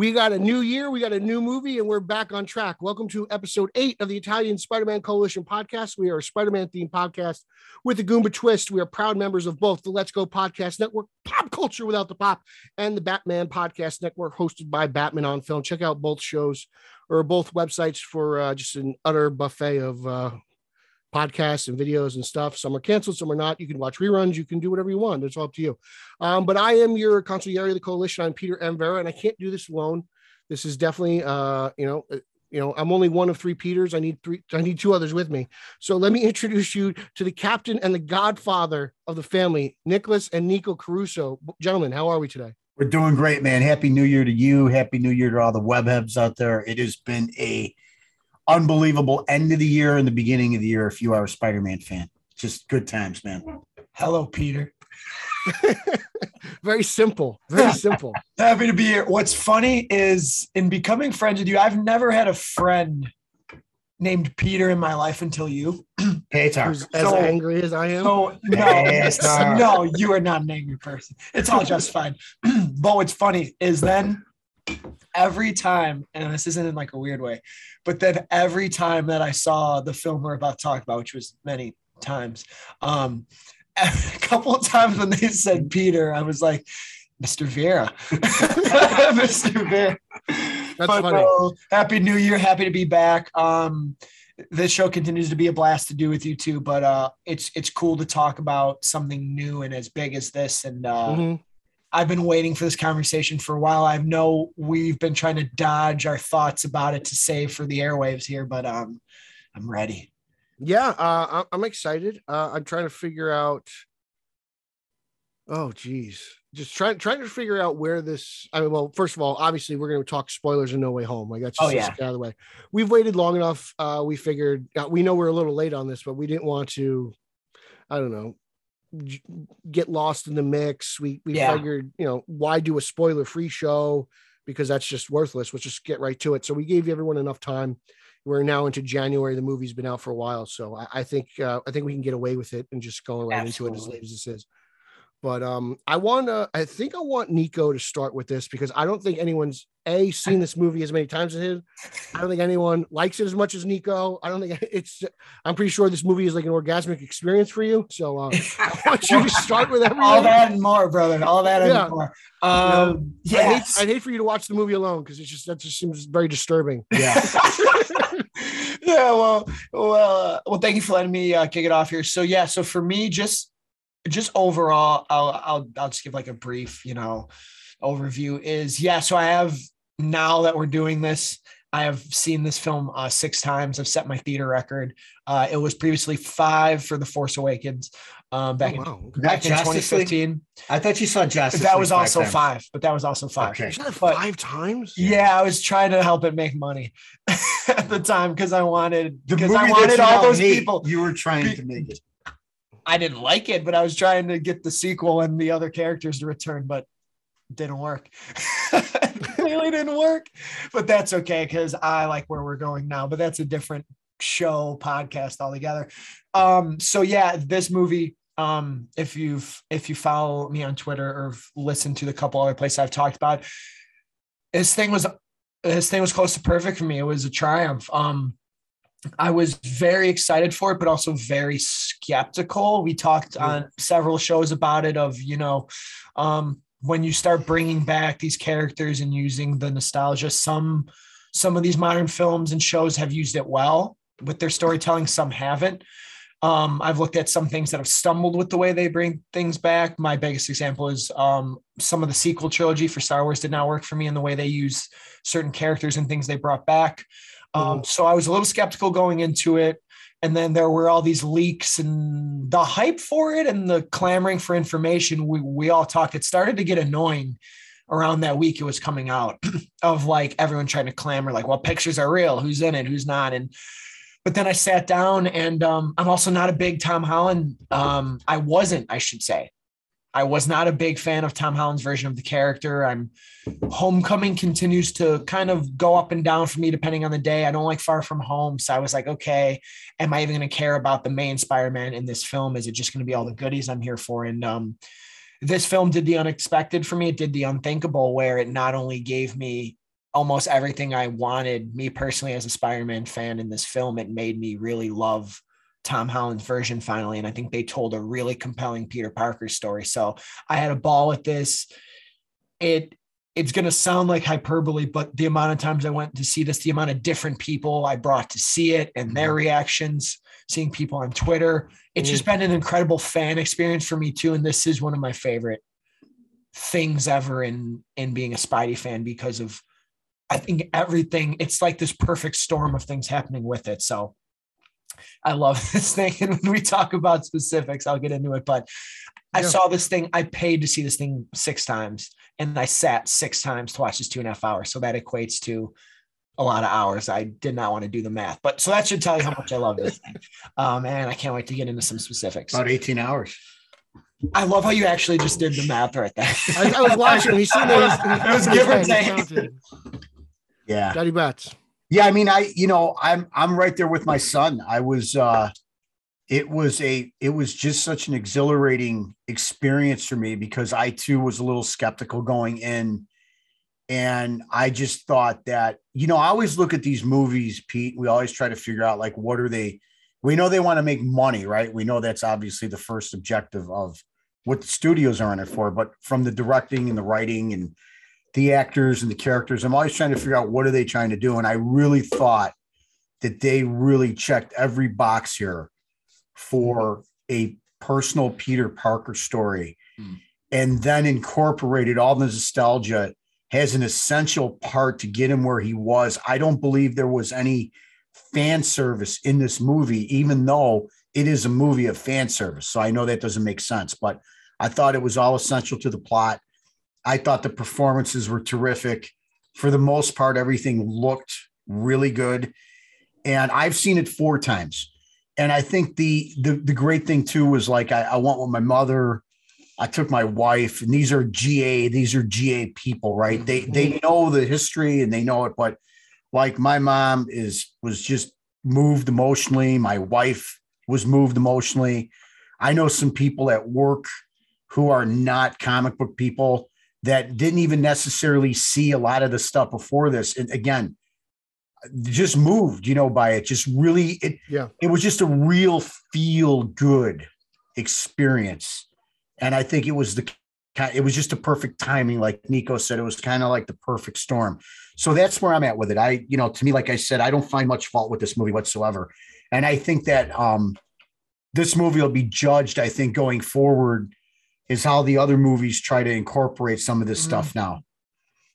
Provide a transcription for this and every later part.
We got a new year, we got a new movie, and we're back on track. Welcome to episode eight of the Italian Spider Man Coalition podcast. We are a Spider Man themed podcast with the Goomba twist. We are proud members of both the Let's Go Podcast Network, Pop Culture Without the Pop, and the Batman Podcast Network, hosted by Batman on Film. Check out both shows or both websites for uh, just an utter buffet of uh, podcasts and videos and stuff. Some are canceled, some are not. You can watch reruns, you can do whatever you want. It's all up to you. Um, but I am your consigliere of the coalition. I'm Peter M. Vera, and I can't do this alone. This is definitely, uh, you know, uh, you know, I'm only one of three Peters. I need three. I need two others with me. So let me introduce you to the captain and the godfather of the family, Nicholas and Nico Caruso. Gentlemen, how are we today? We're doing great, man. Happy New Year to you. Happy New Year to all the webheads out there. It has been a unbelievable end of the year and the beginning of the year if you are a Spider-Man fan. Just good times, man. Hello, Peter. Very simple. Very simple. Happy to be here. What's funny is in becoming friends with you, I've never had a friend named Peter in my life until you. Peter. Who's as So- angry as I am. So no, Yes, no, you are not an angry person. It's all just fine. but what's funny is then every time, and this isn't in like a weird way, but then every time that I saw the film we're about to talk about, which was many times, um, a couple of times when they said Peter, I was like, Mr. Vera. Mr. Vera. That's But, funny. uh, happy New Year. Happy to be back. Um, this show continues to be a blast to do with you too, but uh, it's it's cool to talk about something new and as big as this. And uh, Mhm. I've been waiting for this conversation for a while. I know we've been trying to dodge our thoughts about it to save for the airwaves here, but um, I'm ready. Yeah, uh, I'm excited. Uh, I'm trying to figure out. Oh, geez, just trying trying to figure out where this. I mean, well, first of all, obviously, we're going to talk spoilers in No Way Home. Like that's Oh, just yeah. out of the way. We've waited long enough. Uh, we figured uh, we know we're a little late on this, but we didn't want to. I don't know. Get lost in the mix. We we Yeah. figured, you know, why do a spoiler free show because that's just worthless. Let's just get right to it. So we gave everyone enough time we're now into January. The movie's been out for a while, so I, I think uh, I think we can get away with it and just going right into it as late as this is. But um, I want to. I think I want Nico to start with this because I don't think anyone's a seen this movie as many times as his. I don't think anyone likes it as much as Nico. I don't think it's. I'm pretty sure this movie is like an orgasmic experience for you. So uh, I want you to start with everything. All that and more, brother. All that and Yeah. more. know, Um, I'd, hate. I'd hate for you to watch the movie alone because it's just that just seems very disturbing. Yeah. yeah, well, well, uh, well. Thank you for letting me uh, kick it off here. So yeah, so for me, just, just overall, I'll, I'll, I'll just give like a brief, you know, overview. Is yeah. So I have now that we're doing this, I have seen this film uh, six times. I've set my theater record. Uh, it was previously five for The Force Awakens, um, back Oh, in back in Justice League? 2015. I thought you saw Justice. That League was also times. five, but that was also five. Okay. But- five times? Yeah, I was trying to help it make money at the time because I wanted because I wanted all those hate, people. You were trying Be- to make it. I didn't like it, but I was trying to get the sequel and the other characters to return, but didn't work. really didn't work. But that's okay because I like where we're going now. But that's a different show podcast altogether. Um, so yeah, this movie. Um, if you've if you follow me on Twitter or listened to the couple other places I've talked about, this thing was this thing was close to perfect for me. It was a triumph. Um, I was very excited for it, but also very skeptical. We talked on several shows about it. Of you know, um, when you start bringing back these characters and using the nostalgia, some some of these modern films and shows have used it well with their storytelling. Some haven't. Um, I've looked at some things that have stumbled with the way they bring things back. My biggest example is um, some of the sequel trilogy for Star Wars did not work for me in the way they use certain characters and things they brought back. Um, so I was a little skeptical going into it. And then there were all these leaks and the hype for it and the clamoring for information. We, we all talked. It started to get annoying around that week it was coming out of like everyone trying to clamor, like, well, pictures are real, who's in it, who's not. And but then I sat down and um, I'm also not a big Tom Holland. Um, I wasn't, I should say. I was not a big fan of Tom Holland's version of the character. I'm Homecoming continues to kind of go up and down for me depending on the day. I don't like Far From Home, so I was like, okay, am I even going to care about the main Spider-Man in this film? Is it just going to be all the goodies I'm here for? And um, this film did the unexpected for me. It did the unthinkable, where it not only gave me almost everything I wanted, me personally as a Spider-Man fan in this film, it made me really love Tom Holland's version finally. And I think they told a really compelling Peter Parker story. So I had a ball with this. It it's going to sound like hyperbole, but the amount of times I went to see this, the amount of different people I brought to see it and their mm-hmm. reactions, seeing people on Twitter, it's just been an incredible fan experience for me too. And this is one of my favorite things ever in in being a Spidey fan because of I think everything. It's like this perfect storm of things happening with it. So I love this thing. And when we talk about specifics, I'll get into it. But I saw this thing, I paid to see this thing six times, and I sat six times to watch this two and a half hours. So that equates to a lot of hours. I did not want to do the math, but so that should tell you how much I love this thing. Um, and I can't wait to get into some specifics. About 18 hours. I love how you actually just did the math right there. I, I was watching. He's sitting there. He's, it was give or take. Yeah. Daddy Bats. Yeah, I mean, I you know, I'm I'm right there with my son. I was uh it was a it was just such an exhilarating experience for me because I too was a little skeptical going in. And I just thought that, you know, I always look at these movies, Pete. We always try to figure out like what are they we know they want to make money, right? We know that's obviously the first objective of what the studios are in it for, but from the directing and the writing and the actors and the characters. I'm always trying to figure out what are they trying to do. And I really thought that they really checked every box here for a personal Peter Parker story mm. and then incorporated all the nostalgia has an essential part to get him where he was. I don't believe there was any fan service in this movie, even though it is a movie of fan service. So I know that doesn't make sense, but I thought it was all essential to the plot. I thought the performances were terrific. For the most part, everything looked really good. And I've seen it four times. And I think the the, the great thing too was like I, I went with my mother. I took my wife, and these are GA, these are GA people, right? They they mm-hmm. know the history and they know it, but like my mom is was just moved emotionally. My wife was moved emotionally. I know some people at work who are not comic book people that didn't even necessarily see a lot of the stuff before this. And again, just moved, you know, by it. Just really, it yeah, it was just a real feel good experience. And I think it was the it was just a perfect timing, like Nico said. It was kind of like the perfect storm. So that's where I'm at with it. I, you know, to me, like I said, I don't find much fault with this movie whatsoever. And I think that um this movie will be judged, I think, going forward is how the other movies try to incorporate some of this mm stuff now.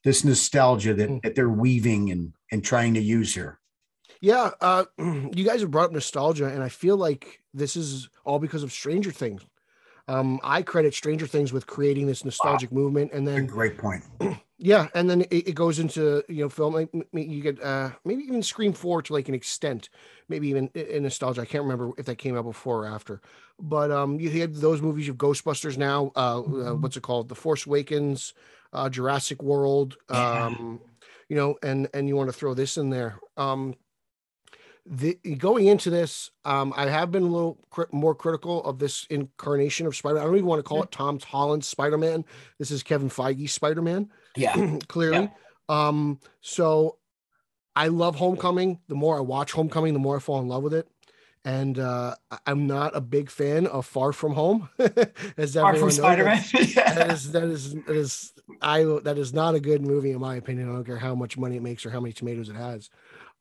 This nostalgia that, mm that they're weaving and and trying to use here. Yeah, uh, you guys have brought up nostalgia, and I feel like this is all because of Stranger Things. Um, I credit Stranger Things with creating this nostalgic wow. movement, and then great point. Yeah, and then it, it, goes into you know film. Like, you get uh, maybe even Scream Four to like an extent, maybe even in nostalgia. I can't remember if that came out before or after, but um, you had those movies. of Ghostbusters now. Uh, uh, mm-hmm. what's it called? The Force Awakens, uh, Jurassic World. Um, you know, and and you want to throw this in there. Um, the, going into this, um, I have been a little cr- more critical of this incarnation of Spider. I don't even want to call it Tom Holland's Spider Man. This is Kevin Feige's Spider Man. Yeah, clearly. Yeah. Um, so I love Homecoming. The more I watch Homecoming, the more I fall in love with it. And uh, I'm not a big fan of Far From Home, as Far from Spider Man. yeah. That is that is that is I that is not a good movie in my opinion. I don't care how much money it makes or how many tomatoes it has.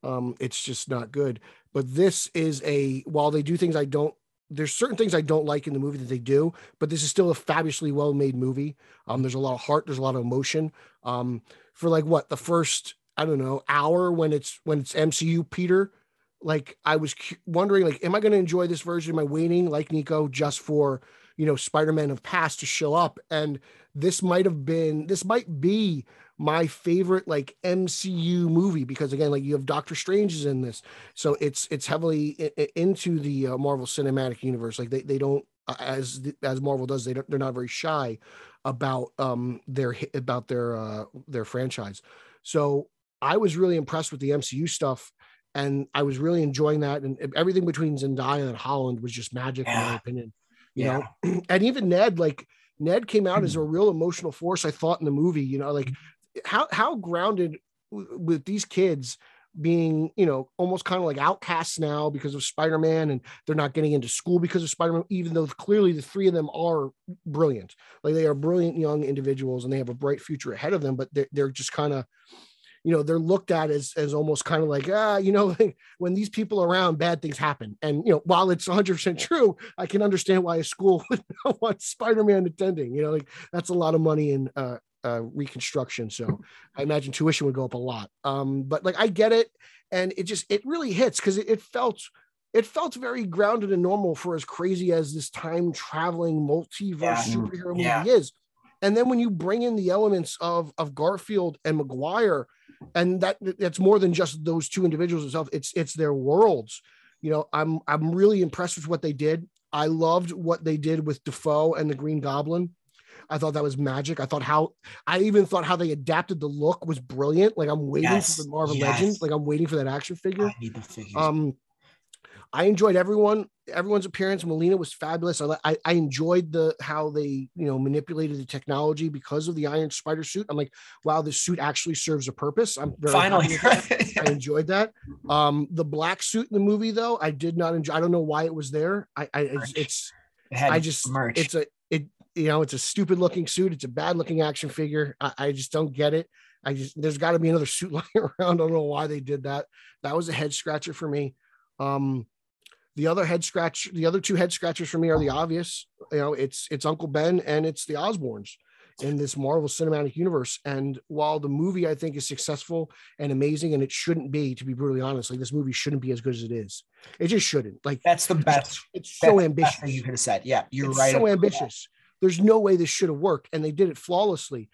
Um, it's just not good. But this is a while they do things I don't. There's certain things I don't like in the movie that they do, but this is still a fabulously well made movie. Um, there's a lot of heart, there's a lot of emotion. Um, for like what the first I don't know hour when it's when it's MCU Peter, like I was wondering like, am I going to enjoy this version? Am I waiting like Nico just for you know Spider-Man of past to show up? And this might have been this might be my favorite like MCU movie because again, like you have Doctor Strange is in this, so it's it's heavily into the uh, Marvel Cinematic Universe. Like they, they don't uh, as as Marvel does. They don't, they're not very shy about um their about their uh their franchise. So I was really impressed with the MCU stuff, and I was really enjoying that. And everything between Zendaya and Holland was just magic, in my opinion. You know, and even Ned, like Ned, came out as hmm. a real emotional force. I thought in the movie, you know, like hmm. how how grounded w- with these kids being you know almost kind of like outcasts now because of spider-man and they're not getting into school because of spider-man even though clearly the three of them are brilliant like they are brilliant young individuals and they have a bright future ahead of them but they're, they're just kind of you know they're looked at as as almost kind of like ah you know when these people are around bad things happen and you know while it's 100% true i can understand why a school would not want spider-man attending you know like that's a lot of money in uh uh, reconstruction. So I imagine tuition would go up a lot. Um, but like I get it, and it just it really hits because it, it felt it felt very grounded and normal for as crazy as this time traveling multiverse Yeah. superhero movie Yeah. is. And then when you bring in the elements of of Garfield and Maguire, and that that's more than just those two individuals themselves. It's it's their worlds. You know, I'm I'm really impressed with what they did. I loved what they did with Dafoe and the Green Goblin. I thought that was magic. I thought how I even thought how they adapted the look was brilliant. Like I'm waiting Yes, for the Marvel yes. Legends. Like I'm waiting for that action figure. I need the figures. Um, I enjoyed everyone, everyone's appearance. Molina was fabulous. I, I, I enjoyed the how they, you know, manipulated the technology because of the Iron Spider suit. I'm like, wow, this suit actually serves a purpose. I'm very Finally. I enjoyed that. Um, the black suit in the movie, though, I did not enjoy. I don't know why it was there. I, I it's, it's It I just merch. it's a it you know it's a stupid looking suit. It's a bad looking action figure. I, I just don't get it. I just there's got to be another suit lying around. I don't know why they did that. That was a head scratcher for me. Um, the other head scratch, the other two head scratchers for me are the obvious. You know, it's it's Uncle Ben and it's the Osborns in this Marvel Cinematic Universe. And while the movie I think is successful and amazing, and it shouldn't be, to be brutally honest, like this movie shouldn't be as good as it is. It just shouldn't. Like That's the best. it's so ambitious you could have said. Yeah, you're it's right. so about that. ambitious. There's no way this should have worked, and they did it flawlessly.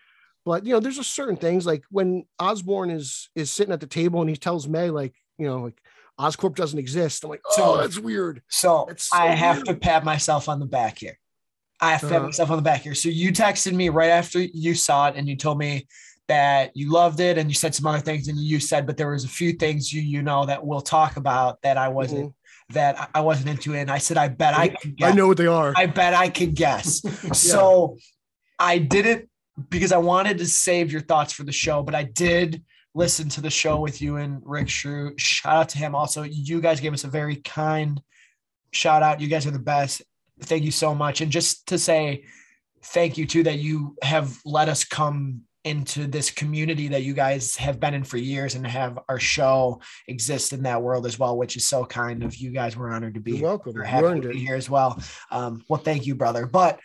But you know, there's a certain things like when Osborn is is sitting at the table and he tells May like, you know, like Oscorp doesn't exist. I'm like, So- oh, that's weird. So, That's so I have weird. to pat myself on the back here. I have to pat Uh-huh. myself on the back here. So you texted me right after you saw it and you told me that you loved it and you said some other things and you said, but there was a few things you you know that we'll talk about that I wasn't that I- wasn't into. And I said, I bet I could Mm-hmm. I know what they are. I bet I could guess. So I did it because I wanted to save your thoughts for the show, but I did listen to the show with you and Rick Shrew. Shout out to him. Also, you guys gave us a very kind shout out. You guys are the best. Thank you so much. And just to say thank you too that you have let us come into this community that you guys have been in for years and have our show exist in that world as well, which is so kind of you guys. We're honored to be You're welcome. we're happy to be here as well. Um, well, thank you, brother. But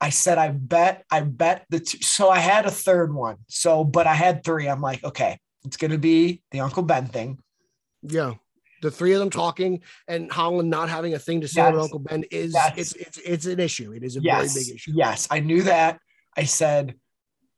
I said, I bet, I bet the two. So I had a third one. So, but I had three. I'm like, okay, it's going to be the Uncle Ben thing. Yeah. The three of them talking and Holland not having a thing to say about Uncle Ben is it's it's it's an issue. It is a yes, very big issue. yes, I knew that. I said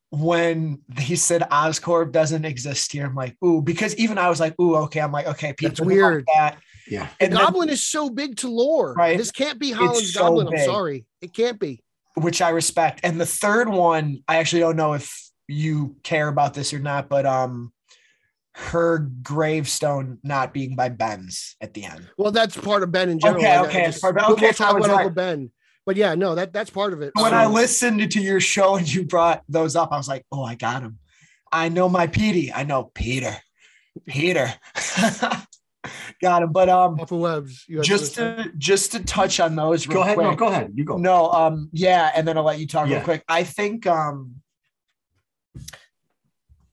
when he said Oscorp doesn't exist here, I'm like, ooh, because even I was like, ooh, okay. I'm like, okay, people That's weird. like that. yeah. The then- goblin is so big to lore. Right. This can't be Holland's so goblin. I'm sorry. It can't be. Which I respect. And the third one, I actually don't know if you care about this or not, but um her gravestone not being by Ben's at the end. Well, that's part of Ben in general. Okay, okay, just- part okay, we'll talk about. Uncle Ben. But yeah, no, that that's part of it. When So- I listened to your show and you brought those up, I was like, oh, I got him. I know my Petey. I know Peter. Peter. got him. But um off of webs, you just something to just to touch on those real Go ahead. quick. No, go ahead. You go. No, um, yeah, and then I'll let you talk real quick. I think um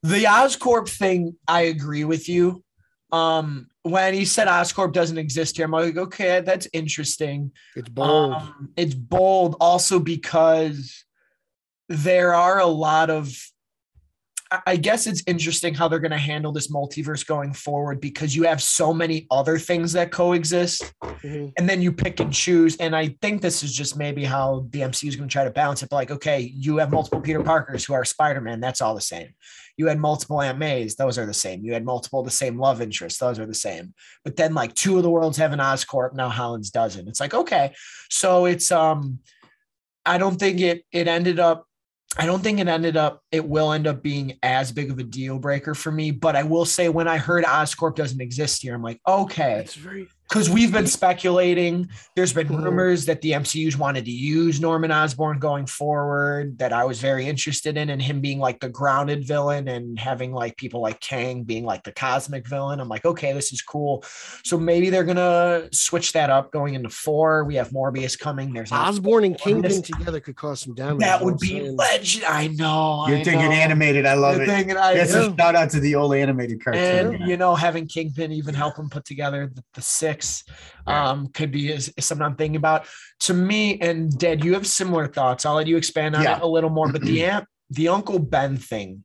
the Oscorp thing, I agree with you. Um, when he said Oscorp doesn't exist here, I'm like, okay, that's interesting. it's bold. Um, it's bold also because there are a lot of I- guess it's interesting how they're going to handle this multiverse going forward because you have so many other things that coexist Mhm. and then you pick and choose. And I think this is just maybe how the MCU is going to try to balance it. But like, okay, you have multiple Peter Parkers who are Spider Man. That's all the same. You had multiple Aunt Mays, those are the same. You had multiple the same love interests, those are the same. But then like two of the worlds have an Oscorp, now Holland's doesn't. It's like, okay. So it's um I don't think it it ended up I don't think it ended up, it will end up being as big of a deal breaker for me. But I will say, when I heard Oscorp doesn't exist here, I'm like, okay. It's very Because we've been speculating. There's been Mhm. rumors that the MCU's wanted to use Norman Osborn going forward, that I was very interested in, and him being like the grounded villain and having like people like Kang being like the cosmic villain. I'm like, okay, this is cool. So maybe they're going to switch that up going into four. We have Morbius coming. There's Osborn and Kingpin together could cause some damage. That would be I'm saying. legend. I know. You're I thinking know. animated. I love You're it. thinking I That's Yeah. a shout out to the old animated cartoon. and man. you know having kingpin even help him put together the, the six um could be is, is something i'm thinking about. To me and dad you have similar thoughts. I'll let you expand on Yeah. it a little more but the aunt the uncle ben thing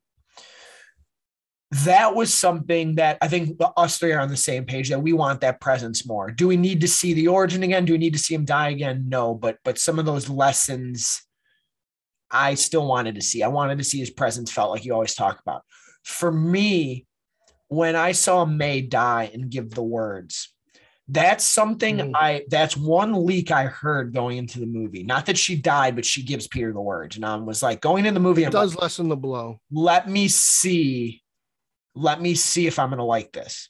that was something that i think us three are on the same page that we want that presence more. Do we need to see the origin again? Do we need to see him die again? No but but some of those lessons i still wanted to see. I wanted to see his presence felt like you always talk about. For me when I saw May die and give the words, that's something Mhm. I that's one leak I heard going into the movie. Not that she died, but she gives Peter the words. And I was like, going in the movie, It I'm does like, lessen the blow. let me see, let me see if I'm gonna like this.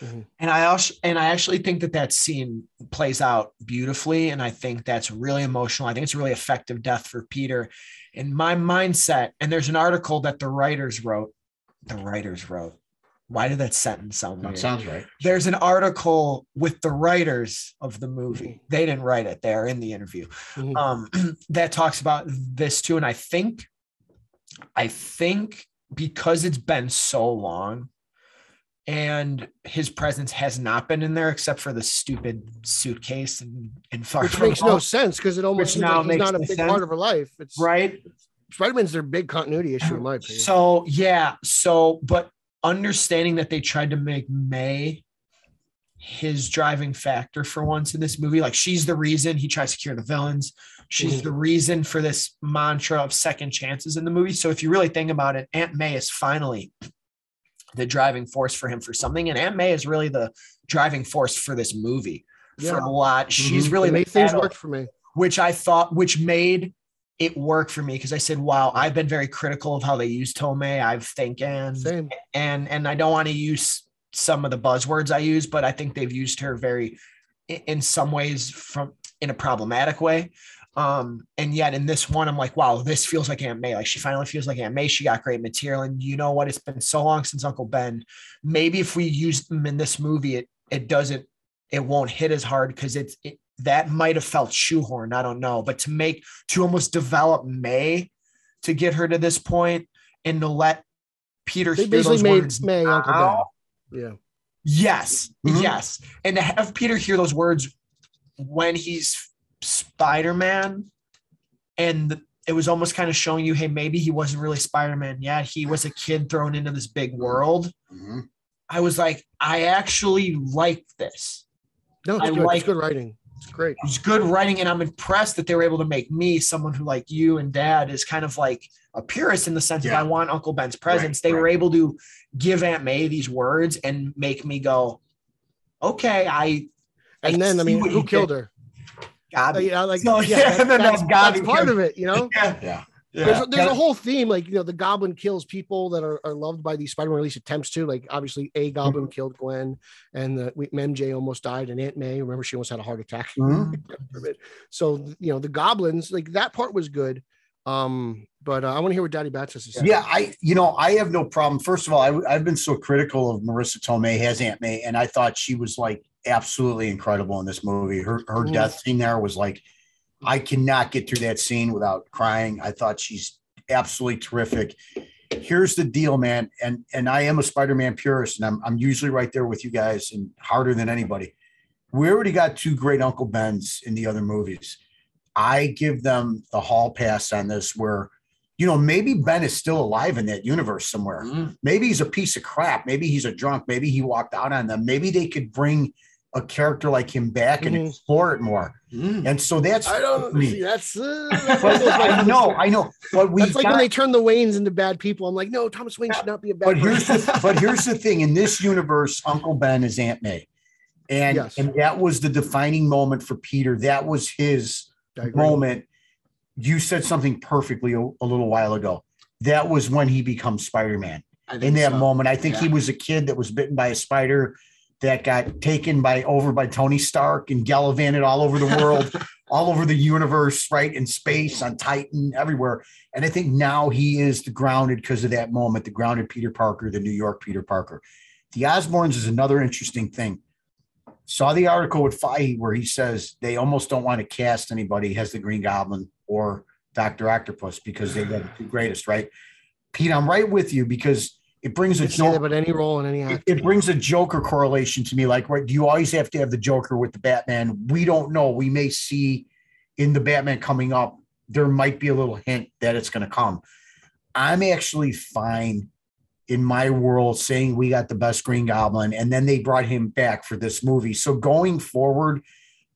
Mhm. And I also and I actually think that that scene plays out beautifully, and I think that's really emotional. I think it's a really effective death for Peter. In my mindset, and there's an article that the writers wrote. The writers wrote. Why did that sentence sound That sounds right. There's an article with the writers of the movie. They didn't write it; they're in the interview Mhm. um, that talks about this too. And I think, I think because it's been so long, and his presence has not been in there except for the stupid suitcase and and far Which makes no sense because it almost now like makes not a big sense. part of her life. It's right. Spider-Man's their big continuity issue, in my opinion. So yeah, so but understanding that they tried to make May his driving factor for once in this movie, like she's the reason he tries to cure the villains. She's Mhm. the reason for this mantra of second chances in the movie. So if you really think about it, Aunt May is finally the driving force for him for something, and Aunt May is really the driving force for this movie for Yeah. a lot. She's Mhm. really it made things work for me. which I thought, which made it worked for me because I said, "Wow, I've been very critical of how they use Tomei. I've thinking, Same. and and I don't want to use some of the buzzwords I use, but I think they've used her very, in some ways, from in a problematic way. Um, and yet in this one, I'm like, wow, this feels like Aunt May. Like she finally feels like Aunt May. She got great material, and you know what? It's been so long since Uncle Ben. Maybe if we use them in this movie, it it doesn't, it won't hit as hard because it's it, that might have felt shoehorned. I don't know, but to make to almost develop May to get her to this point and to let Peter They hear basically those made words May Uncle now. Ben. Yeah. Yes, Mhm. yes, and to have Peter hear those words when he's Spider Man, and it was almost kind of showing you, hey, maybe he wasn't really Spider Man yet. He was a kid thrown into this big world. Mhm. I was like, I actually like this. No, it's I good. like- it's good writing. It's great. It's good writing, and I'm impressed that they were able to make me someone who, like you and Dad, is kind of like a purist in the sense Yeah. of I want Uncle Ben's presence. Right, they were able to give Aunt May these words and make me go, okay, I. And then, I mean, who he killed did. her? God, you know, like, So, yeah, yeah, that- and then that's, that's that's part of it, you know? yeah, Yeah. There's, yeah. a, there's a whole theme, like you know, the Goblin kills people that are, are loved by these Spider-Man, or at least attempts to. Like obviously, a Goblin killed Gwen, and the we- MJ almost died, and Aunt May, remember, she almost had a heart attack. Mhm. So you know, the Goblins, like that part was good. Um, but uh, I want to hear what Daddy Bats has to say. Yeah, I you know I have no problem. First of all, I, have been so critical of Marisa Tomei as Aunt May, and I thought she was like absolutely incredible in this movie. Her her Mhm. death scene there was like, I cannot get through that scene without crying. I thought she's absolutely terrific. Here's the deal, man, and and I am a Spider-Man purist, and I'm I'm usually right there with you guys and harder than anybody. We already got two great Uncle Bens in the other movies. I give them the hall pass on this, where you know, maybe Ben is still alive in that universe somewhere. Mhm. Maybe he's a piece of crap. Maybe he's a drunk. Maybe he walked out on them. Maybe they could bring a character like him back and Mhm. explore it more. Mm. And so that's I don't me. see that's. Uh, that's But one of those, like, I know, I know. But we That's like got- when they turn the Waynes into bad people. I'm like, no, Thomas Wayne should not be a bad but here's the, but here's the thing in this universe uncle ben is aunt may and Yes. and that was the defining moment for peter that was his moment you said something perfectly a, a little while ago that was when he becomes spider-man in that so. moment i think he was a kid that was bitten by a spider that got taken by over by tony stark and gallivanted all over the world all over the universe, right? In space, on Titan, everywhere. And I think now he is the grounded because of that moment, the grounded Peter Parker, the New York Peter Parker. The Osborns is another interesting thing. Saw the article with Feige where he says they almost don't want to cast anybody as the Green Goblin or Doctor Octopus because they got the two greatest, right? Pete, I'm right with you because it brings a joke about any role in any it, it brings a Joker correlation to me. Like, right, do you always have to have the Joker with the Batman? We don't know. We may see in the Batman coming up, there might be a little hint that it's going to come. I'm actually fine in my world saying we got the best Green Goblin, and then they brought him back for this movie. So going forward,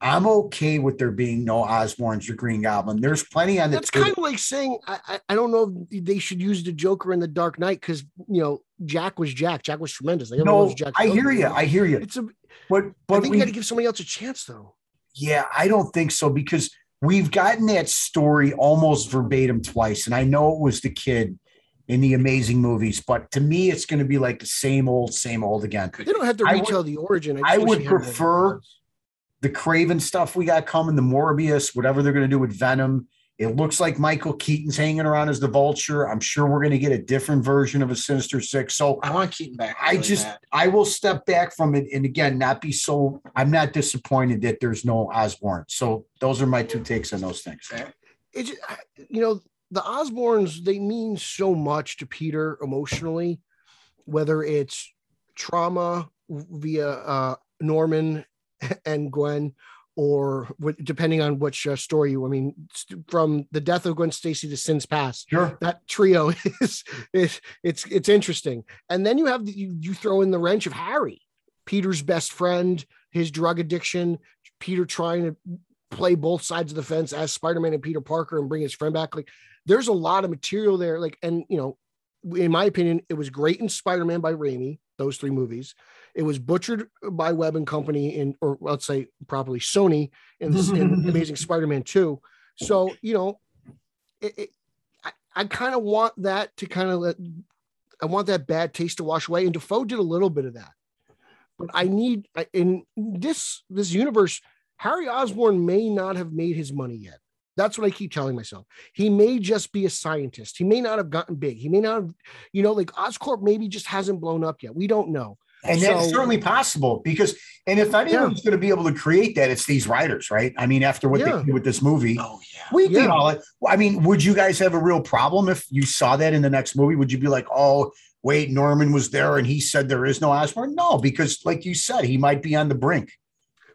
I'm okay with there being no Osborns or Green Goblin. There's plenty on the That's kind of like saying I, I, I don't know if they should use the Joker in the Dark Knight because you know Jack was Jack. Jack was tremendous. Like, no, loves Jack I hear you. I hear you. It's a. But I but think we you got to give somebody else a chance though. Yeah, I don't think so because we've gotten that story almost verbatim twice. And I know it was the kid in the amazing movies, but to me, it's going to be like the same old, same old again. They don't have to I would- retell the origin. just I would you had more prefer-. The Kraven stuff we got coming, the Morbius, whatever they're going to do with Venom. It looks like Michael Keaton's hanging around as the vulture. I'm sure we're going to get a different version of a Sinister Six. So I want Keaton back. I just bad. I will step back from it and again not be so I'm not disappointed that there's no Osborn. So those are my two takes on those things. It you know the osborns they mean so much to peter emotionally whether it's trauma via uh, norman and gwen or what, depending on which uh, story you i mean from the death of gwen stacy to sins past Sure. that trio is, is it's it's interesting. And then you have the, you, you throw in the wrench of harry peter's best friend his drug addiction peter trying to play both sides of the fence as spider-man and peter parker and bring his friend back. Like there's a lot of material there like and you know in my opinion it was great in spider-man by Raimi, those three movies it was butchered by Webb and company in or let's say properly sony in, in amazing spider-man 2 so you know it, it, I, I kind of want that to kind of let I want that bad taste to wash away. And Dafoe did a little bit of that. But I need in this this universe, Harry Osborn may not have made his money yet. That's what I keep telling myself. He may just be a scientist. He may not have gotten big. He may not have, you know, like Oscorp maybe just hasn't blown up yet. We don't know. And that's certainly possible because, and if not anyone's going to be able to create that, it's these writers, right? I mean, after what Yeah. they did with this movie, Oh yeah. we Yeah. can all. I mean, would you guys have a real problem if you saw that in the next movie? Would you be like, oh, wait, Norman was there and he said there is no Osborn? No, because like you said, he might be on the brink.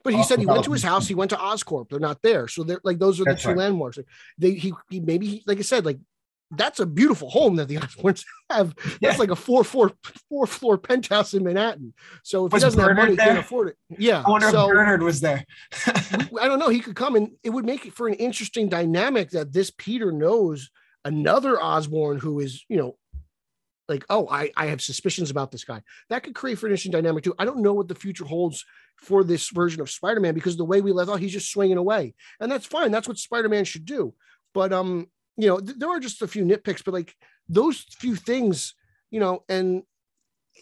But he Oh, said he went to his house. He went to Oscorp. They're not there. So they're like those are the two right. landmarks. Like, They he, he maybe he, like I said like that's a beautiful home that the Osborns have. That's Yeah. like a four four four floor penthouse in Manhattan. So if Was he doesn't have Bernard money, he can't afford it. Yeah. I wonder so, if Bernard was there. I don't know. He could come and it would make it for an interesting dynamic that this Peter knows another Osborn who is, you know, like, oh, I, I have suspicions about this guy. That could create for an interesting dynamic too. I don't know what the future holds for this version of Spider-Man because the way we left, oh, he's just swinging away. And that's fine. That's what Spider-Man should do. But um, you know, th- there are just a few nitpicks, but like those few things, you know, and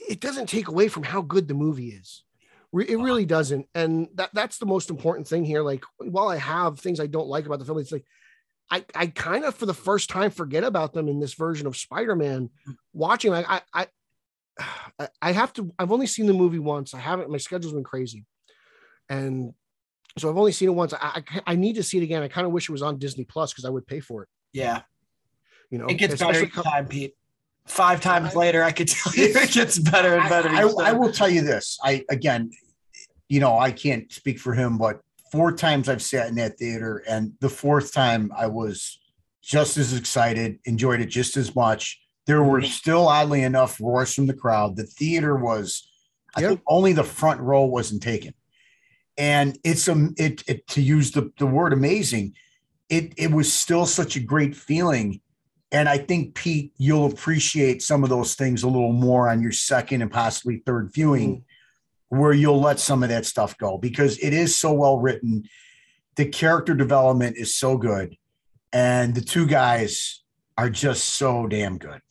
it doesn't take away from how good the movie is. Re- It really doesn't, and that that's the most important thing here. Like, while I have things I don't like about the film, it's like I I kind of for the first time forget about them in this version of Spider-Man. Mm. Watching, like I I I- I have to. I've only seen the movie once. I haven't. My schedule's been crazy, and so I've only seen it once. I I, I need to see it again. I kind of wish it was on Disney Plus because I would pay for it. Yeah. You know, It gets better each time, Pete. Five times I- later, I could tell you it gets better and better. I, I will tell you this. I again, you know, I can't speak for him, but four times I've sat in that theater, and the fourth time I was just as excited, enjoyed it just as much. There were still, oddly enough, roars from the crowd. The theater was, I think, only the front row wasn't taken. and it's um it, it to use the, the word amazing it it was still such a great feeling and i think pete you'll appreciate some of those things a little more on your second and possibly third viewing where you'll let some of that stuff go because it is so well written the character development is so good and the two guys are just so damn good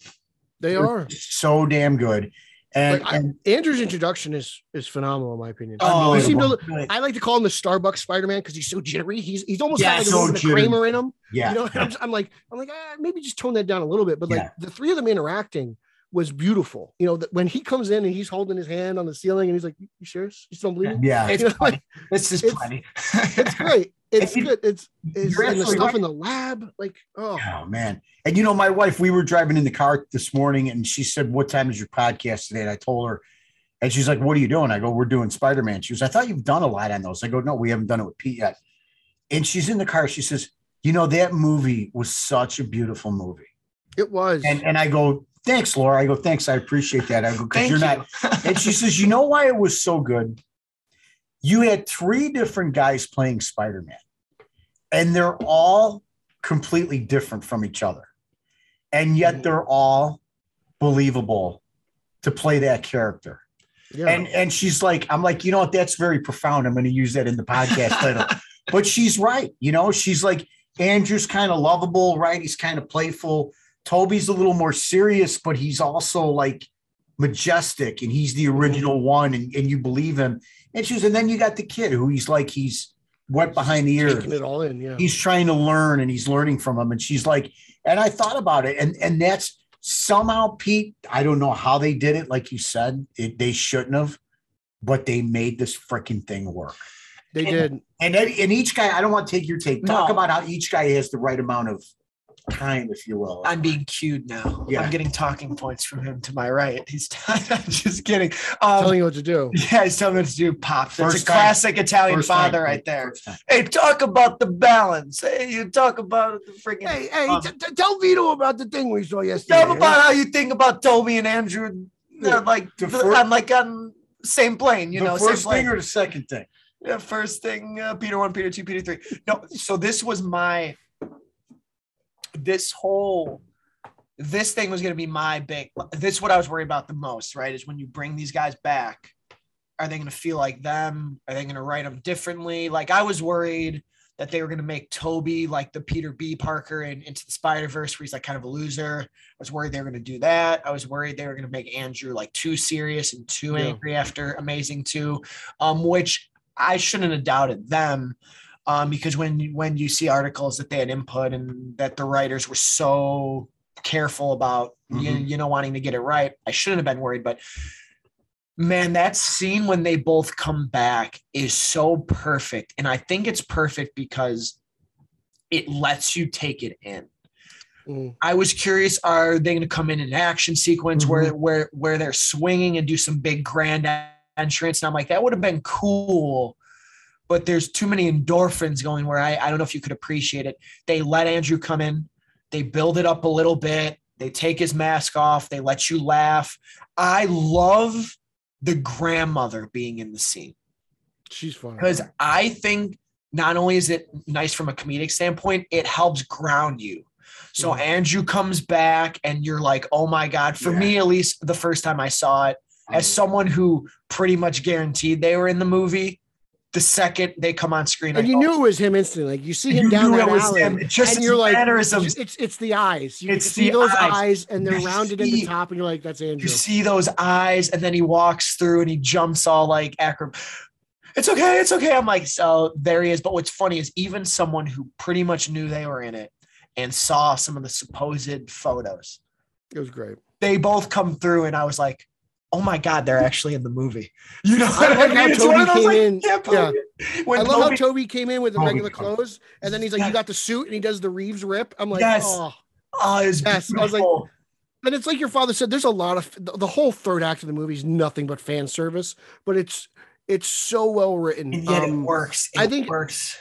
They They're are. so damn good and, Like, I- Andrew's introduction is is phenomenal in my opinion. Oh, seem to- I like to call him the Starbucks Spider-Man because he's so jittery. He's he's almost Yeah, got like a so little jittery. Kramer in him. yeah You know, and I'm, just- I'm like, I'm like, ah, maybe just tone that down a little bit. But like Yeah. the three of them interacting was beautiful. You know, that when he comes in and he's holding his hand on the ceiling and he's like, "You sure? You still believe me?" yeah It's You know, like, This is It's- plenty. it's great. It's you- good. It's, it's you're and the stuff right. in the lab. Like, oh, Oh man. And you know, my wife, we were driving in the car this morning and she said, What time is your podcast today? And I told her, and she's like, What are you doing? I go, We're doing Spider-Man. She goes, I thought you've done a lot on those. I go, No, we haven't done it with Pete yet. And she's in the car. She says, You know, that movie was such a beautiful movie. it was. And and I go, Thanks, Laura. I go, Thanks. I appreciate that. I go, because you're you. not and she says, You know why it was so good? You had three different guys playing Spider Man, and they're all completely different from each other. And yet mm. they're all believable to play that character. yeah. And and she's like, I'm like, you know what? That's very profound. I'm going to use that in the podcast later. But she's right. You know, she's like, Andrew's kind of lovable, right? He's kind of playful. Tobey's a little more serious, but he's also like majestic and he's the original one and, and you believe him. And she's, and then you got the kid who he's like, he's wet behind the ears taking it all in. Yeah. he's trying to learn and he's learning from him and she's like and i thought about it and and that's somehow pete i don't know how they did it like you said it, they shouldn't have but they made this freaking thing work They did. and and each guy i don't want to take your take talk No. about how each guy has the right amount of time if you will I'm being cued now. Yeah. I'm getting talking points from him to my right. He's I'm just kidding. Um, telling you what to do. yeah, he's telling me what to do. Pops. That's First a time- classic Italian First time, father right there. Hey, talk about the balance. Hey, you talk about the freaking. Hey, hey, Um, t- t- tell Vito about the thing we saw yesterday. Tell him about how you think about Tobey and Andrew. Yeah. like The the- fir- on like on same plane, you the know, first same plane. thing or the second thing Yeah, first thing, uh, Peter one, Peter two, Peter three. No, so this was my, this whole, this thing was going to be my big, this is what I was worried about the most, right? Is when you bring these guys back, are they going to feel like them? Are they going to write them differently? Like I was worried that they were going to make Tobey like the Peter B. Parker in Into the Spider Verse, where he's like kind of a loser. I was worried they were going to do that. I was worried they were going to make Andrew like too serious and too Yeah. angry after Amazing Two, um, which I shouldn't have doubted them. Um, because when when you see articles that they had input and that the writers were so careful about you, Mhm. you know wanting to get it right, I shouldn't have been worried. But man, that scene when they both come back is so perfect, and I think it's perfect because it lets you take it in. Mm. I was curious: Are they going to come in an action sequence where where where they're swinging and do some big grand entrance? And I'm like, that would have been cool, but there's too many endorphins going. Where I I don't know if you could appreciate it. They let Andrew come in, they build it up a little bit, they take his mask off, they let you laugh. I love the grandmother being in the scene She's fun. because I think not only is it nice from a comedic standpoint, it helps ground you. So Mhm. Andrew comes back, and you're like, oh my God. For Yeah. me, at least the first time I saw it, as someone who pretty much guaranteed they were in the movie, the second they come on screen, and I you knew it was him instantly. Like you see him You down that it was alley, him. Just and you're like, mannerisms. it's it's the eyes. You It's see the those eyes. eyes, and they're You rounded see- the top, and you're like, that's Andrew. you see those eyes, and then he walks through and he jumps all like acro. It's okay, it's okay. I'm like, so there he is. But what's funny is even someone who pretty much knew they were in it and saw some of the supposed photos, It was great. they both come through, and I was like, oh my god, they're actually in the movie. You know, I like how It's Tobey one of those, came like, in- Yeah. I love Tobey- how Tobey came in with the regular clothes, and then he's like, Yeah. "You got the suit," and he does the Reeves rip. I'm like, Yes. "Oh." oh, it's Yes, I was like- beautiful. And it's like your father said. There's a lot of the, the whole third act of the movie is nothing but fan service, but it's it's so well written. and yet Um, it works. It I think- works.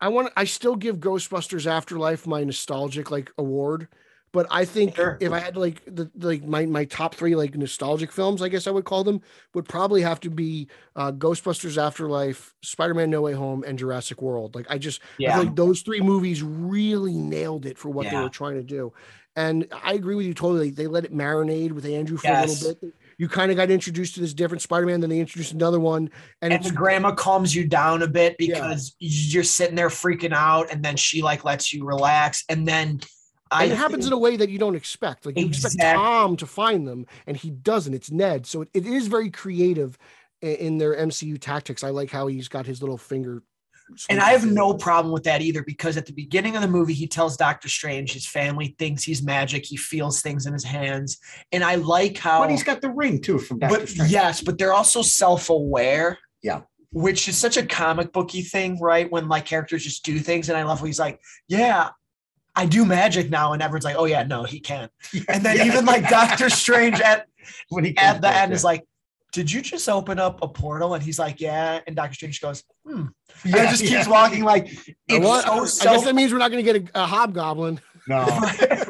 I want. I still give Ghostbusters Afterlife my nostalgic like award But I think Sure. if I had like the like my my top three like nostalgic films, I guess I would call them, would probably have to be uh, Ghostbusters Afterlife, Spider-Man No Way Home, and Jurassic World. Like I just I Yeah. feel like those three movies really nailed it for what they were trying to do. And I agree with you totally. They let it marinate with Andrew for a little bit. You kind of got introduced to this different Spider-Man, then they introduced another one, and, and it's the grandma calms you down a bit Yeah. because you're sitting there freaking out, and then she like lets you relax, and then I it happens in a way that you don't expect. Like you expect Tom to find them, and he doesn't. It's Ned, so it, it is very creative in their MCU tactics. I like how he's got his little finger. And I have no problem with that either because at the beginning of the movie, he tells Doctor Strange his family thinks he's magic. He feels things in his hands. And I like how. But he's got the ring too from Doctor but Strange. yes, but they're also self aware. Yeah. Which is such a comic booky thing, right? When like characters just do things. And I love when he's like, yeah, I do magic now. And everyone's like, oh, yeah, no, he can't. And then Yeah, even like. Doctor Strange at, when he at the end is like, did you just open up a portal? And he's like, yeah. And Doctor Strange goes, hmm. yeah, and just keeps yeah. walking like I, it's want- so I guess that means we're not going to get a, a hobgoblin. No,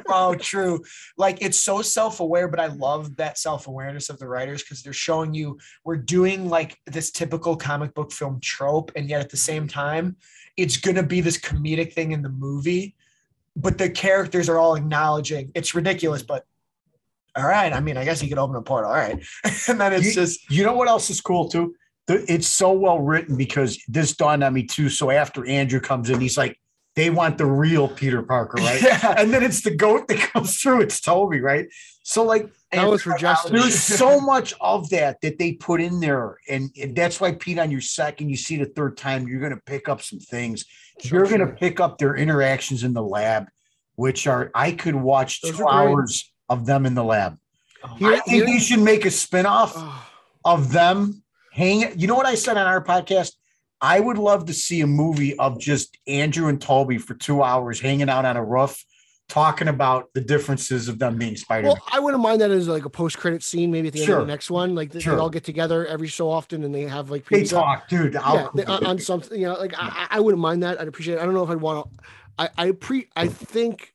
oh, true. Like it's so self-aware, but I love that self-awareness of the writers because they're showing you we're doing like this typical comic book film trope, and yet at the same time, it's gonna be this comedic thing in the movie. But the characters are all acknowledging it's ridiculous, but all right. I mean, I guess he could open a portal. All right. and then it's You- just you know what else is cool too? The- It's so well written because this dawned on me too. So after Andrew comes in, he's like, they want the real Peter Parker, right? yeah. and then it's the goat that comes through. It's Tobey, right? So like That was for Justin. there's so much of that that they put in there, and, and that's why Pete, on your second, you see the third time, you're going to pick up some things. Sure, you're going to pick up their interactions in the lab, which are I could watch Those two hours of them in the lab. Oh, Here- I think you should make a spinoff Oh, of them hang. You know what I said on our podcast? I would love to see a movie of just Andrew and Tobey for two hours hanging out on a roof, talking about the differences of them being Spider. well, I wouldn't mind that as like a post-credit scene, maybe at the end of the next one. Like they, they all get together every so often, and they have like they talk, dude. I'll- yeah, they- on, on something, you know, like I, I wouldn't mind that. I'd appreciate it. I don't know if I'd want to. I I pre I think,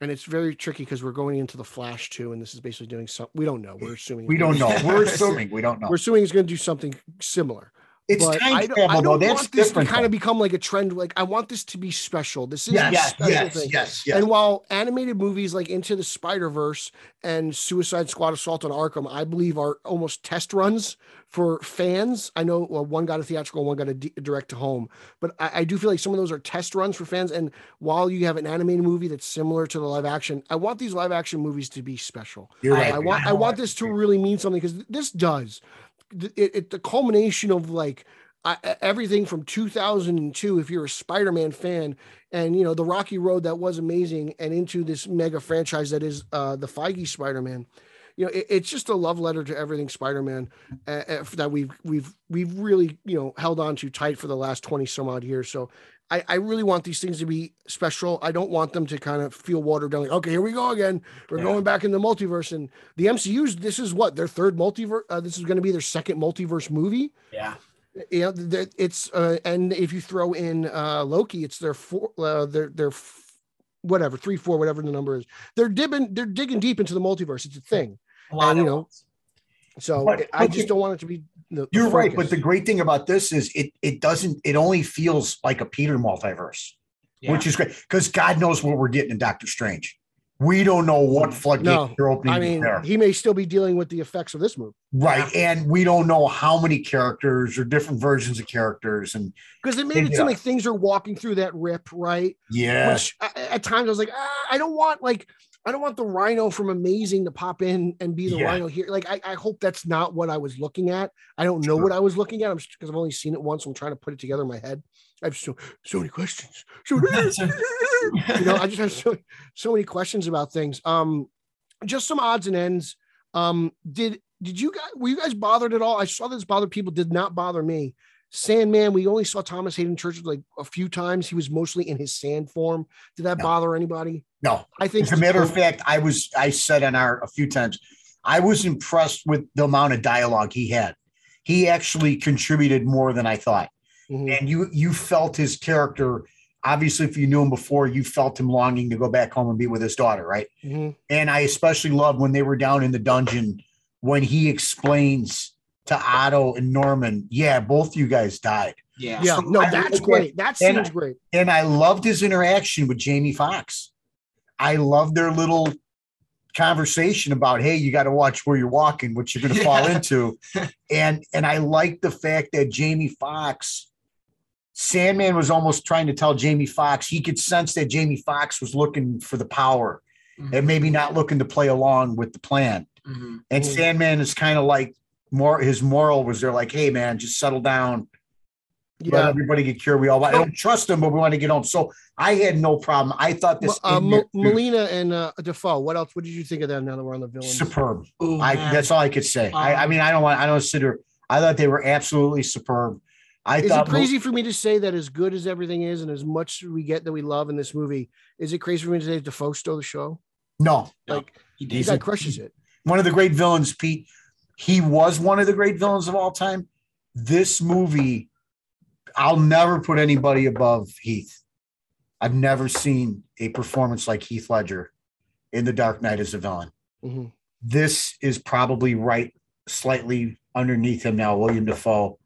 and it's very tricky because we're going into the Flash too, and this is basically doing some. We don't know. We're assuming. we don't know. We're assuming we don't know. We're assuming it's going to do something similar. It's but time I don't, travel I don't That's want this to kind of become like a trend. Like I want this to be special. This is yes, special yes, thing. yes, yes. And while animated movies like Into the Spider Verse and Suicide Squad: Assault on Arkham, I believe are almost test runs for fans. I know well, one got a theatrical, one got a d- direct to home, but I, I do feel like some of those are test runs for fans. And while you have an animated movie that's similar to the live action, I want these live action movies to be special. You're right. I want I want this to really mean something because this does. It, it the culmination of like I- everything from 2002. If you're a Spider-Man fan, and you know the rocky road that was amazing, and into this mega franchise that is uh, the Feige Spider-Man. You know, it, it's just a love letter to everything Spider-Man uh, uh, that we've we've we've really you know held on to tight for the last 20 some odd years. So. I, I really want these things to be special. I don't want them to kind of feel watered down. Like, okay, here we go again. We're Yeah. going back in the multiverse, and the MCU's. This is what their third multiverse. Uh, this is going to be their second multiverse movie. yeah. You know, it's uh, and if you throw in uh, Loki, it's their four. Uh, their their f- whatever three, four, whatever the number is. They're dipping. They're digging deep into the multiverse. It's a thing. A lot And, you know, So But- I but just don't want it to be. The, the You're right, but the great thing about this is it it doesn't it only feels like a Peter multiverse, Yeah. which is great because God knows what we're getting in Doctor Strange. We don't know what floodgates No, they're opening I mean, there. he may still be dealing with the effects of this movie Right. And we don't know how many characters or different versions of characters. And because it made it Yeah. seem like things are walking through that rip, right? yeah, which I- at times I was like, ah, I don't want like I don't want the Rhino from Amazing to pop in and be the Yeah. Rhino here. Like I, I hope that's not what I was looking at. I don't know Sure. what I was looking at. I'm because I've only seen it once. I'm trying to put it together in my head. I have so so many questions. So you know, I just have so, so many questions about things. Um, just some odds and ends. Um, did did you guys were you guys bothered at all? I saw this bother people. Did not bother me. Sandman, we only saw Thomas Haden Church like a few times. He was mostly in his sand form. Did that No. bother anybody? No. I think As a matter of fact, I was I said on our a few times, I was impressed with the amount of dialogue he had. He actually contributed more than I thought. Mhm. and you you felt his character obviously, if you knew him before, you felt him longing to go back home and be with his daughter, right? Mhm. And I especially loved when they were down in the dungeon when he explains to Otto and Norman, yeah, both you guys died. Yeah. Yeah, So no, I that's look great. That and- seems great. And I loved his interaction with Jamie Foxx. I love their little conversation about, hey, you got to watch where you're walking, what you're going to fall into. And and I like the fact that Jamie Foxx Sandman was almost trying to tell Jamie Foxx he could sense that Jamie Foxx was looking for the power and maybe not looking to play along with the plan. Mhm. And. Sandman is kind of like more his moral was they're like, hey man, just settle down. Let Yeah. everybody get cured. We all I don't trust them, but we want to get home. So I had no problem. I thought this Uh, in Mo- there- Molina and uh, Dafoe. What else? What did you think of them now that we're on the villains? superb. Ooh, I that's all I could say. I, I Um, mean, I don't want I don't sit here. I thought they were absolutely superb. I Is thought it crazy for me to say that as good as everything is and as much we get that we love in this movie, is it crazy for me to say Dafoe stole the show? no No, Like he the did. guy crushes it. one of the great villains, Pete. He was one of the great villains of all time. This movie, I'll never put anybody above Heath. I've never seen a performance like Heath Ledger in The Dark Knight as a villain. Mhm. This is probably right slightly underneath him now, William Dafoe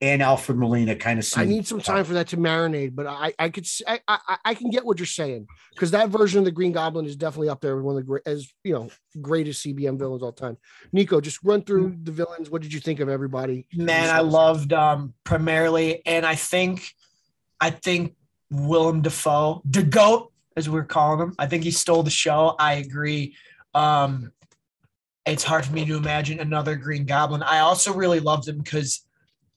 and Alfred Molina kind of I need some time for that to marinate, but I I could I, I can get what you're saying because that version of the Green Goblin is definitely up there with one of the great as you know greatest CBM villains all time. Nico, just run through the villains. What did you think of everybody? man i loved um primarily and i think i think willem dafoe the goat as we're calling him i think he stole the show i agree um it's hard for me to imagine another green goblin i also really loved him because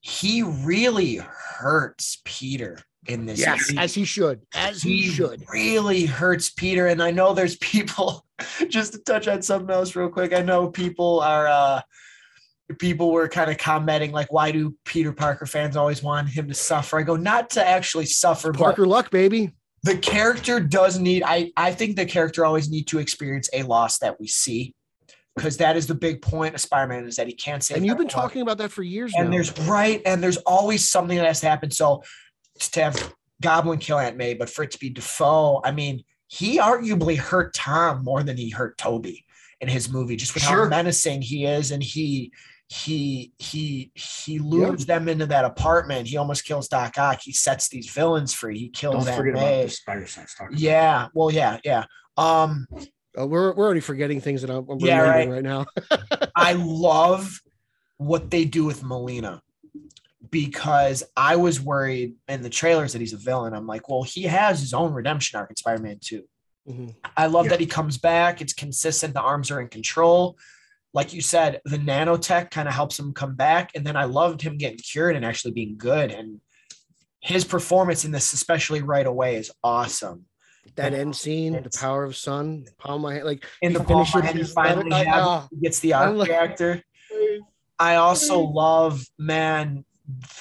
he really hurts peter in this Yes, movie. as he should, as he should. really hurts Peter. And I know there's people just to touch on something else real quick. I know people are uh people were kind of commenting like why do Peter Parker fans always want him to suffer? I go not to actually suffer, Parker Luck, baby. the character does need I I think the character always need to experience a loss that we see. Because that is the big point of Spider-Man is that he can't say And you've been talking about that for years and now. there's right and there's always something that has to happen. So to have goblin kill aunt may but for it to be Dafoe i mean he arguably hurt tom more than he hurt Tobey in his movie just with Sure. how menacing he is. And he he he he lures them into that apartment. He almost kills doc ock. He sets these villains free. He kills Don't aunt forget may. about the spider sense yeah. Well yeah yeah. Um Oh, we're we're already forgetting things that I'm, I'm Yeah, remembering right now. I love what they do with Molina because I was worried in the trailers that he's a villain. I'm like, well, he has his own redemption arc in Spider-Man 2. Mhm. I love Yeah. that he comes back. It's consistent. The arms are in control. Like you said, the nanotech kind of helps him come back. And then I loved him getting cured and actually being good. And his performance in this, especially right away, is awesome. That end scene, the power of sun, palm my hand, like In He the ball finishes he finally has- Ah. he gets the I'm like-. I also love, man,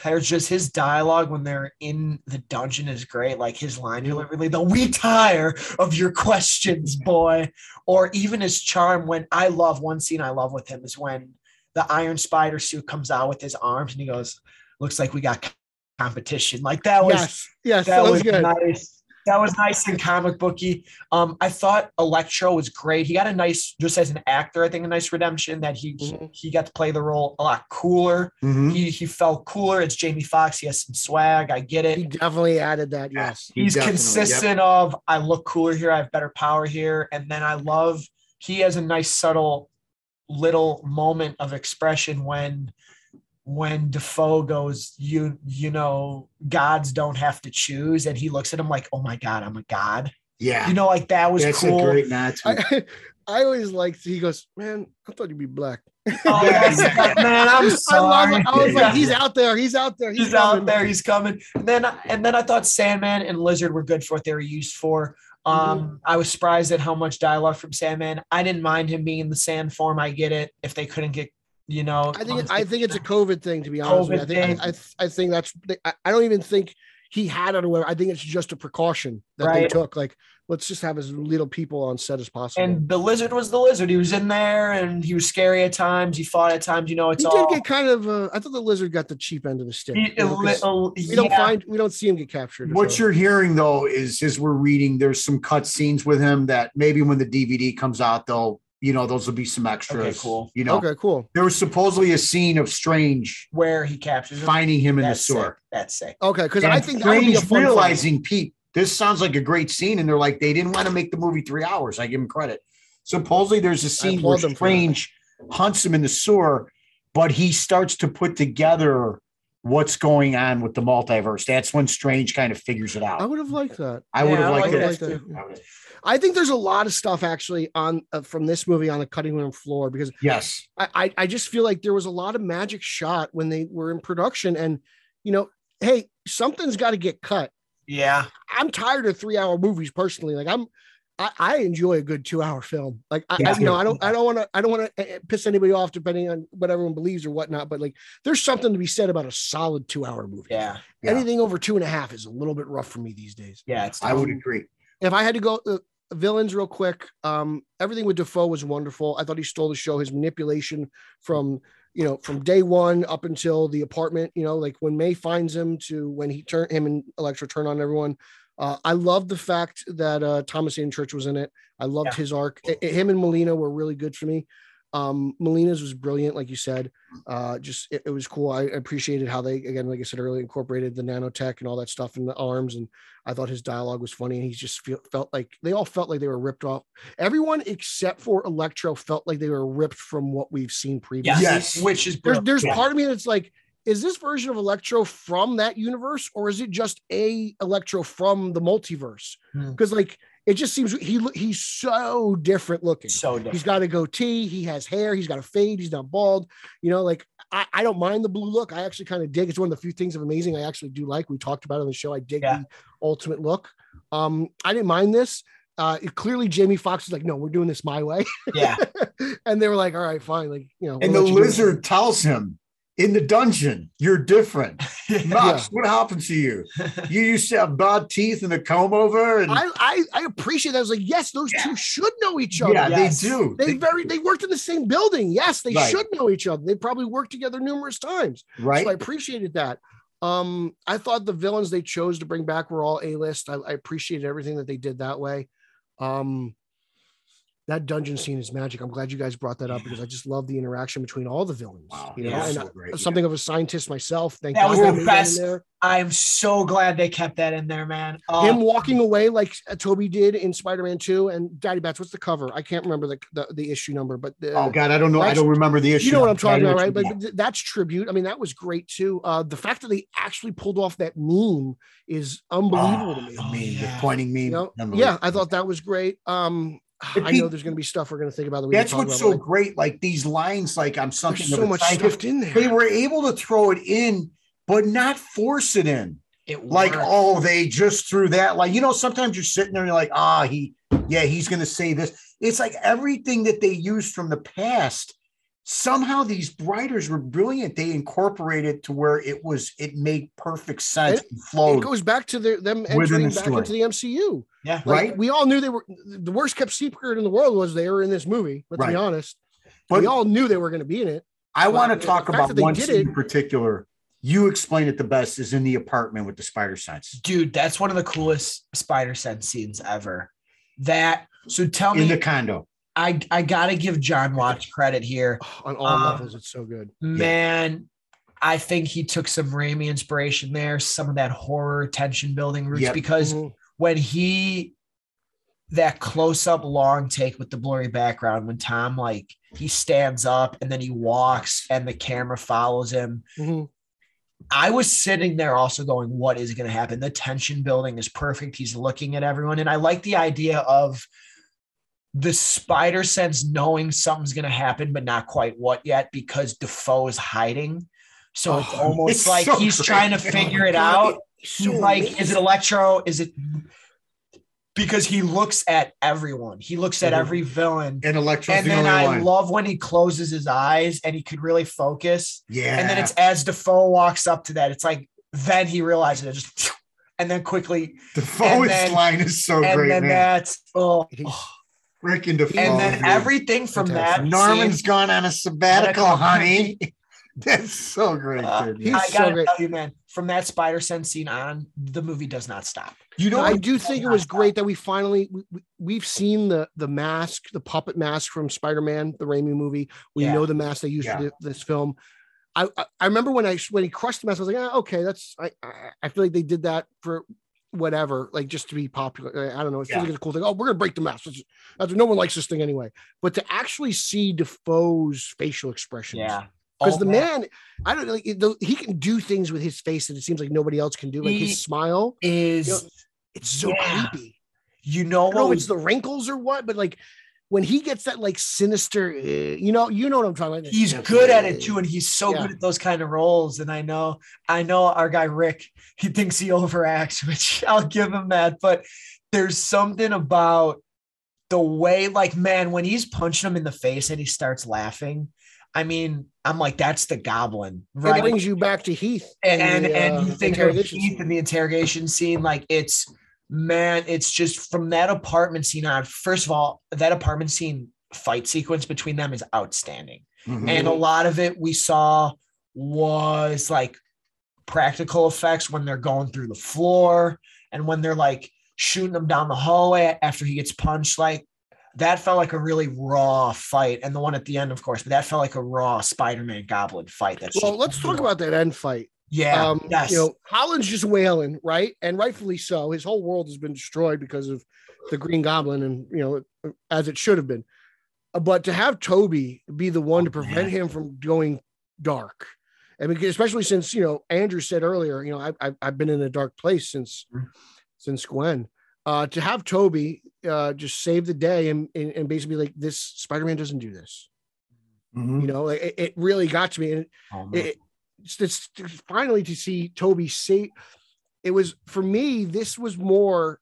there's just his dialogue when they're in the dungeon is great. Like his line delivery, the we tire of your questions, boy. Or even his charm when I love one scene I love with him is when the Iron Spider suit comes out with his arms and he goes, Looks like we got competition. Like that was yes, yes, that, was, good. nice. That was nice and comic booky. Um, I thought Electro was great. He got a nice, just as an actor, I think a nice redemption that he Mhm. he got to play the role a lot cooler. Mhm. He he felt cooler. It's Jamie Foxx. He has some swag. I get it. He definitely added that. Yes, He's Definitely, consistent of I look cooler here. I have better power here. And then I love he has a nice subtle little moment of expression when when Dafoe goes, you you know, gods don't have to choose, and he looks at him like, oh my god, I'm a god. Yeah, You know, like that was that's cool. a great nod. To I, I always liked. He goes, man, I thought you'd be black. Oh, that's- man, I'm I love. sorry. it. I was Yeah. like, he's out there. He's out there. He's, he's out coming. there. He's coming. And then and then I thought Sandman and Lizard were good for what they were used for. Um, I was surprised at how much dialogue from Sandman. I didn't mind him being in the sand form. I get it. If they couldn't get, you know, I think. It, I think it's a COVID thing. To be honest, with you. I COVID think. I, I, I think that's. I, I don't even think he had it or whatever. I think it's just a precaution that they took. Like, let's just have as little people on set as possible. And the lizard was the lizard. He was in there and he was scary at times. He fought at times. You know, it's he all. did get kind of. Uh, I thought the lizard got the cheap end of the stick. he- you know, 'cause a- we don't yeah. find we don't see him get captured. What so. you're hearing though is as we're reading, there's some cut scenes with him that maybe when the DVD comes out, though, you know, those will be some extras. Okay, cool. You know, okay, cool. there was supposedly a scene of Strange where he captures him. finding him in the sewer. sick. That's sick. Okay, because I And think that would be a fun fight. realizing Pete, this sounds like a great scene, and they're like, they didn't want to make the movie three hours. I give him credit. Supposedly, there's a scene where applaud them for that. Strange hunts him in the sewer, but he starts to put together what's going on with the multiverse. That's when Strange kind of figures it out. I would have liked that. I would have I liked like it. that I I think there's a lot of stuff actually on uh, from this movie on the cutting room floor because Yes. I, I I just feel like there was a lot of magic shot when they were in production and you know hey something's got to get cut. Yeah. I'm tired of three hour movies personally. Like I'm I, I enjoy a good two hour film. Like I, Yeah. I you know I don't I don't want to I don't want to piss anybody off depending on what everyone believes or whatnot. But like there's something to be said about a solid two hour movie. Yeah. Yeah. Anything over two and a half is a little bit rough for me these days. Yeah. It's I would agree. if I had to go uh, villains real quick, um, everything with Dafoe was wonderful. I thought he stole the show. His manipulation from you know from day one up until the apartment. You know, like when May finds him to when he turn him and Electro turn on everyone. Uh, I love the fact that uh, Thomas Ian Church was in it. I loved Yeah. his arc. I- I- him and Molina were really good for me. Um, Molina's was brilliant, like you said. Uh, just it, it was cool. I appreciated how they again, like I said earlier, incorporated the nanotech and all that stuff in the arms. And I thought his dialogue was funny. And he just feel, felt like they all felt like they were ripped off. Everyone except for Electro felt like they were ripped from what we've seen previously. yes. Yes. Which is There's there's Yeah. part of me that's like, is this version of Electro from that universe, or is it just a Electro from the multiverse? Hmm. Because like it just seems he he's so different looking. so He's different. got a goatee. He has hair. He's got a fade. He's not bald. You know, like I, I don't mind the blue look. I actually kind of dig. It's one of the few things of amazing I actually do like. We talked about it on the show. I dig Yeah. the ultimate look. Um, I didn't mind this. Uh, it, clearly Jamie Foxx is like, no, we're doing this my way, Yeah. and they were like, all right, fine, like you know. And we'll the lizard tells him in the dungeon, you're different. Knox, what happened to you? You used to have bad teeth and a comb over. And I, I I appreciate that. I was like, yes, those two should know each other. yeah, Yes. they do. They very they worked in the same building. Yes, they Right. should know each other. They probably worked together numerous times. right? So I appreciated that. Um, I thought the villains they chose to bring back were all A list. I, I appreciated everything that they did that way. Um, that dungeon scene is magic. I'm glad you guys brought that up because I just love the interaction between all the villains. Wow, you know, yeah, and so uh, great, something of a scientist myself. Thank That God was the made that best. I'm so glad they kept that in there, man. Uh, Him walking away like uh, Tobey did in Spider-Man 2 and Daddy Bats. What's the cover? I can't remember the the, the issue number, but the, oh God, I don't know. I don't remember the issue. you know what I'm talking I about, right? But you that's tribute. I mean, that was great too. Uh, the fact that they actually pulled off that meme is mean. unbelievable to Oh, me. the meme, the pointing meme. You know? Yeah, I thought that was great. Um, But I know there's going to be stuff we're going to think about that we That's what's so but, great. Like these lines, like I'm something so much psychic. stuff in there. They were able to throw it in, but not force it in. it Like, worked. oh, they just threw that. Like, you know, sometimes you're sitting there and you're like, ah, he, yeah, he's going to say this. It's like everything that they used from the past. Somehow these writers were brilliant. They incorporated to where it was, it made perfect sense It- and it goes back to the, them Within entering the back story. into the MCU. yeah. Like, Right. We all knew they were the worst kept secret in the world was they were in this movie. Let's be honest. But we all knew they were going to be in it. I want to talk about one scene it- in particular. You explain it the best is in the apartment with the spider sense Dude, that's one of the coolest spider sense scenes ever. That so tell me in the condo. I I gotta give Jon Watts credit here. On all Um, levels, it's so good. Man, I think he took some Raimi inspiration there, some of that horror tension building roots Yep. because Mhm. when he that close up long take with the blurry background when Tom like he stands up and then he walks and the camera follows him. Mhm. I was sitting there also going, what is going to happen? The tension building is perfect. He's looking at everyone. And I like the idea of the spider sense knowing something's going to happen, but not quite what yet because Dafoe is hiding. So it's Oh, almost it's like so he's great. trying to Oh figure it God, out. so like, amazing. is it Electro? Is it because he looks at everyone? He looks at every villain. And Electro. And the then only I one. love when he closes his eyes and he could really focus. yeah. And then it's as Dafoe walks up to that, it's like then he realizes it just and then quickly, Dafoe's then- line is so and great, then man. that's oh, He's- Freaking and then dude. everything from that. Fantastic. Norman's scene- gone on a sabbatical, Sabbatical. honey. That's so great, Uh. He's I gotta great. tell you, man, from that spider sense scene on, the movie does not stop. You know, I do think it was great that we finally we, we- we've seen the the mask, the puppet mask from Spider-Man, the Raimi movie. We Yeah. know the mask they used Yeah. for the, this film. I, I I remember when I when he crushed the mask, I was like, ah, okay, that's I I, I feel like they did that for whatever, like just to be popular. I, don't know. It feels Yeah. like it's a cool thing. Oh, we're gonna break the mask. No one likes this thing anyway. But to actually see Dafoe's facial expressions, Yeah. because Oh, the man, I don't know, like, the, he can do things with his face that it seems like nobody else can do. Like He his smile, is You know, it's so Yeah. creepy. you know I don't know if it's the wrinkles or what, but like when he gets that like sinister, uh, you know, you know what I'm talking about. he's good at it too, and he's so Yeah. good at those kind of roles. And I know, I know our guy Rick, he thinks he overacts, which I'll give him that. But there's something about the way, like, man, when he's punching him in the face and he starts laughing. I mean, I'm like, that's the goblin, It brings you back to Heath and and, the, and uh, you think of Heath in the interrogation scene, like it's man, it's just from that apartment scene on. First of all, that apartment scene fight sequence between them is outstanding, Mhm. and a lot of it we saw was like practical effects when they're going through the floor and when they're like shooting them down the hallway after he gets punched, like. That felt like a really raw fight, and the one at the end, of course. But that felt like a raw Spider-Man Goblin fight. That's Well, let's talk about that end fight. Yeah, um, yes. You know, Holland's just wailing, right? And rightfully so. His whole world has been destroyed because of the Green Goblin, and you know, as it should have been. Uh, But to have Tobey be the one Oh, to prevent man. him from going dark, I mean, especially since you know Andrew said earlier, you know, I, I've I've been in a dark place since Mhm. since Gwen. Uh, to have Tobey uh, just save the day and, and and basically like this Spider-Man doesn't do this. Mhm. You know, like, it, it really got to me. And Oh, man. it, just finally to see Tobey say it was for me, this was more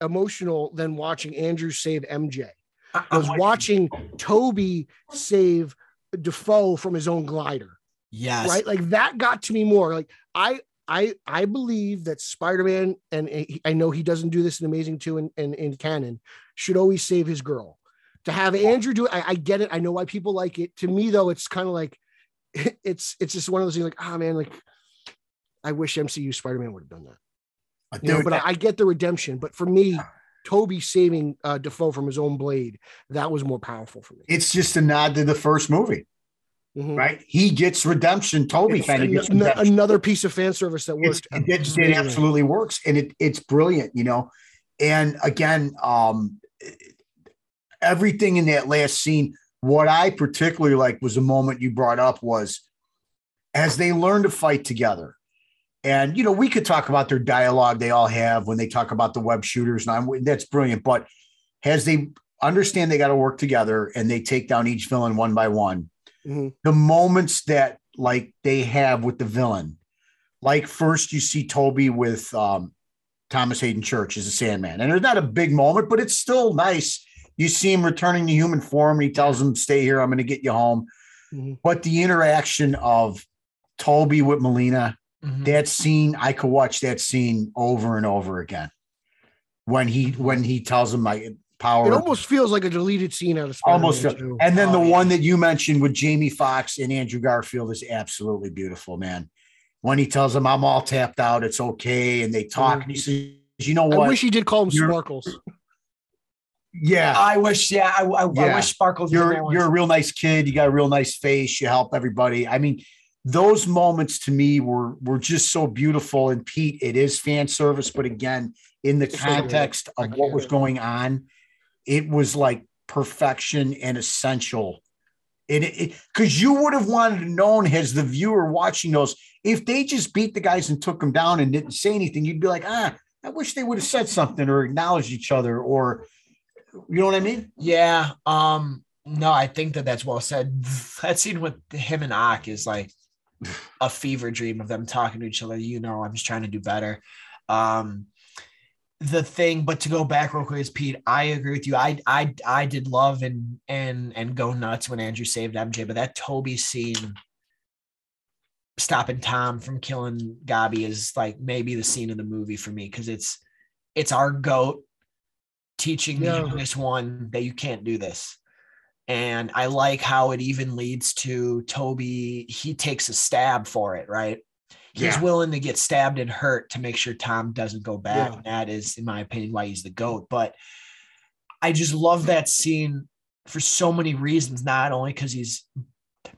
emotional than watching Andrew save MJ. I- was watching Tobey save Dafoe from his own glider, Yes. right? Like that got to me more. Like I I I believe that Spider-Man, and I know he doesn't do this in Amazing 2 and in, in, canon, should always save his girl. To have Andrew do it, I, I get it. I know why people like it. To me, though, it's kind of like it's it's just one of those things like, ah man, like I wish MCU Spider-Man would have done that. You know, but I, I get the redemption. But for me, Tobey saving uh Dafoe from his own blade, that was more powerful for me. it's just a nod to the first movie, Mhm. right? He gets redemption. Tobey It's kind of an- gets redemption. another piece of fan service that worked. it, it amazingly. absolutely works, and it it's brilliant, you know. And again, um, everything in that last scene. What I particularly like was a moment you brought up was as they learn to fight together. And you know, we could talk about their dialogue they all have when they talk about the web shooters, and I'm, that's brilliant. But as they understand they got to work together and they take down each villain one by one, Mhm. the moments that like they have with the villain, like first you see Tobey with um, Thomas Haden Church as a Sandman, and it's not a big moment, but it's still nice. You see him returning to human form, and he tells him, "Stay here. I'm going to get you home." Mhm. But the interaction of Tobey with Molina, Mhm. that scene, I could watch that scene over and over again. When he when he tells him my power, It almost feels like a deleted scene out of Spider-Man almost. 2. And then the Oh, yeah. one that you mentioned with Jamie Foxx and Andrew Garfield is absolutely beautiful, man. When he tells him I'm all tapped out, it's okay, and they talk, and he says, "You know what?" I wish he did call him Sparkles. Yeah, I wish, yeah, I, I, I wish Sparkles. you're you're a real nice kid. You got a real nice face. You help everybody. I mean, those moments to me were were just so beautiful. And Pete, it is fan service, but again, in the context of what was going on, it was like perfection and essential. It because you would have wanted to known as the viewer watching those if they just beat the guys and took them down and didn't say anything, you'd be like, ah, I wish they would have said something or acknowledged each other or you know what I mean? Yeah. Um. No, I think that that's well said. That scene with him and Ak is like a fever dream of them talking to each other. You know, I'm just trying to do better. Um. The thing, but to go back real quick is Pete. I agree with you. I I I did love and and and go nuts when Andrew saved MJ, but that Tobey scene stopping Tom from killing Gobby is like maybe the scene of the movie for me because it's it's our goat teaching Yeah. the youngest one that you can't do this. And I like how it even leads to Tobey. He takes a stab for it, right? He's Yeah. willing to get stabbed and hurt to make sure Tom doesn't go back. Yeah. And that is, in my opinion, why he's the GOAT. But I just love that scene for so many reasons, not only because he's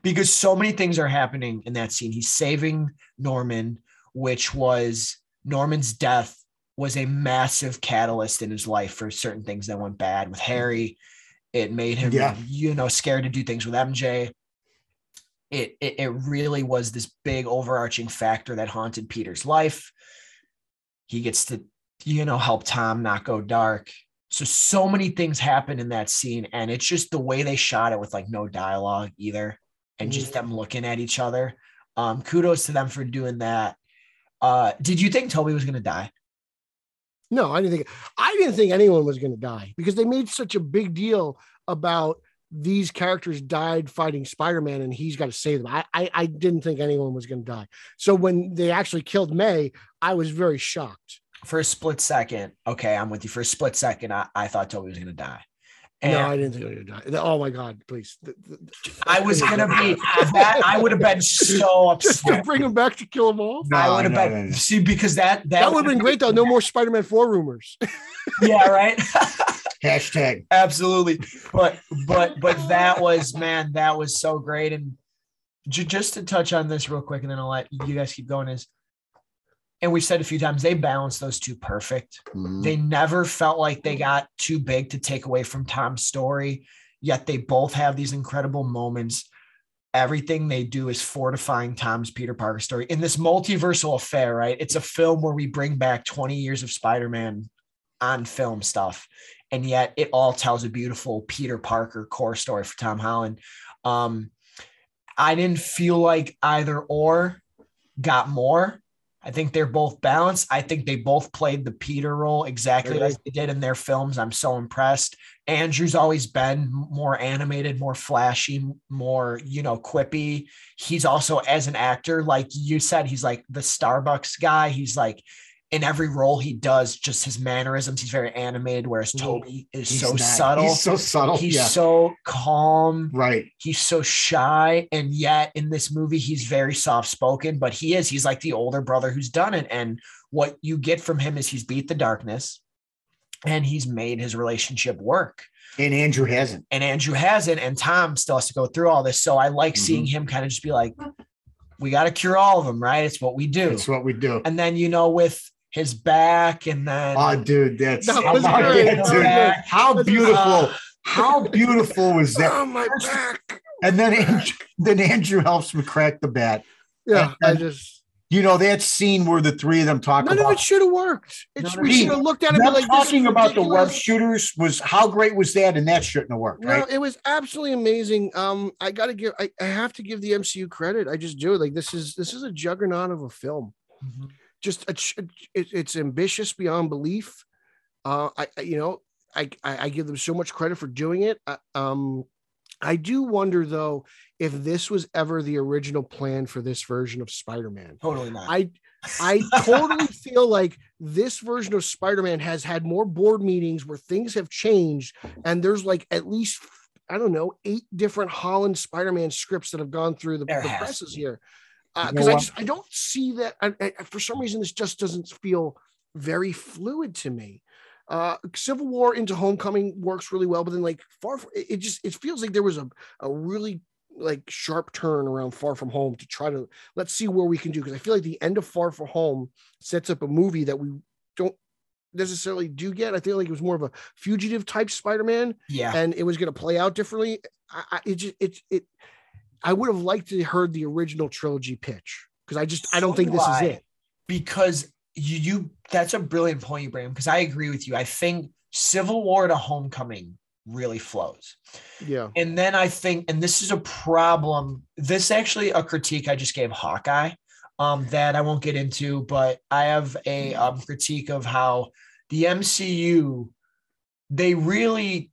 because so many things are happening in that scene. He's saving Norman, which was Norman's death was a massive catalyst in his life for certain things that went bad with Harry. It made him, Yeah. you know, scared to do things with MJ. It, it it really was this big overarching factor that haunted Peter's life. He gets to, you know, help Tom not go dark. So so many things happen in that scene, and it's just the way they shot it with like no dialogue either, and just them looking at each other. Um, kudos to them for doing that. Uh, did you think Tobey was gonna die? No, I didn't think I didn't think anyone was going to die because they made such a big deal about these characters died fighting Spider-Man and he's got to save them. I, I I didn't think anyone was going to die. So when they actually killed May, I was very shocked. For a split second, okay, I'm with you. For a split second, I, I thought Tobey was gonna die. And no, I didn't think he was going to die. Oh my god, please. Th- th- I was gonna be that. I would have been so upset. just to upset. bring him back to kill them all. I would have no, been no, no. see because that that, That would have been great though. No more Spider-Man 4 rumors. Yeah, right. Hashtag. Absolutely. But but but that was man, that was so great. And ju- just to touch on this real quick, and then I'll let you guys keep going. Is and we've said a few times they balanced those two perfect. Mhm. They never felt like they got too big to take away from Tom's story, yet they both have these incredible moments. Everything they do is fortifying Tom's Peter Parker story in this multiversal affair, right? It's a film where we bring back 20 years of Spider Man on film stuff, and yet it all tells a beautiful Peter Parker core story for Tom Holland. Um, I didn't feel like either or got more. I think they're both balanced. I think they both played the Peter role exactly Agree. as they did in their films. I'm so impressed. Andrew's always been more animated, more flashy, more, you know, quippy. He's also, as an actor, like you said, he's like the Starbucks guy. He's like in every role he does, just his mannerisms, he's very animated, whereas Mhm. Tobey is He's so not- subtle. He's so subtle. He's yeah. so calm right. he's so shy and yet in this movie he's very soft spoken but he is he's like the older brother who's done it and what you get from him is he's beat the darkness and he's made his relationship work And Andrew hasn't. and andrew hasn't and tom still has to go through all this so i like Mhm. seeing him kind of just be like we got to cure all of them right it's what we do It's what we do. and then you know with his back and then Oh, dude, that's That how was great. that, That dude? How beautiful! uh, how beautiful was that? oh my back. And then Andrew, then Andrew helps me crack the bat. Yeah, I And- just You know that scene where the three of them talk none of it should have worked. It's No, no, we should have looked at it and them be like talking about the web shooters was how great was that, and that shouldn't have worked, No, right? it was absolutely amazing. Um, I gotta give I, I have to give the MCU credit. I just do it. Like this is this is a juggernaut of a film. Mhm. Just a, it, it's ambitious beyond belief. Uh, I, I you know I, I I give them so much credit for doing it. I, um, I do wonder though if this was ever the original plan for this version of Spider-Man. totally not I I totally feel like this version of Spider-Man has had more board meetings where things have changed, and there's like at least I don't know eight different Holland Spider-Man scripts that have gone through the, the presses here. Because I just I don't see that. I, I, for some reason, this just doesn't feel very fluid to me. Uh, Civil War into Homecoming works really well, but then like far, from, it just it feels like there was a a really like sharp turn around Far From Home to try to let's see where we can do because I feel like the end of Far From Home sets up a movie that we don't necessarily do get. I feel like it was more of a fugitive type Spider-Man, yeah and it was going to play out differently. I, I it just it it I would have liked to have heard the original trilogy pitch because I just I don't So think do this is it. because you, you that's a brilliant point you bring because I agree with you. I think Civil War to Homecoming really flows. Yeah. And then I think, and this is a problem, this actually a critique I just gave Hawkeye um, that I won't get into, but I have a um, critique of how the MCU, they really,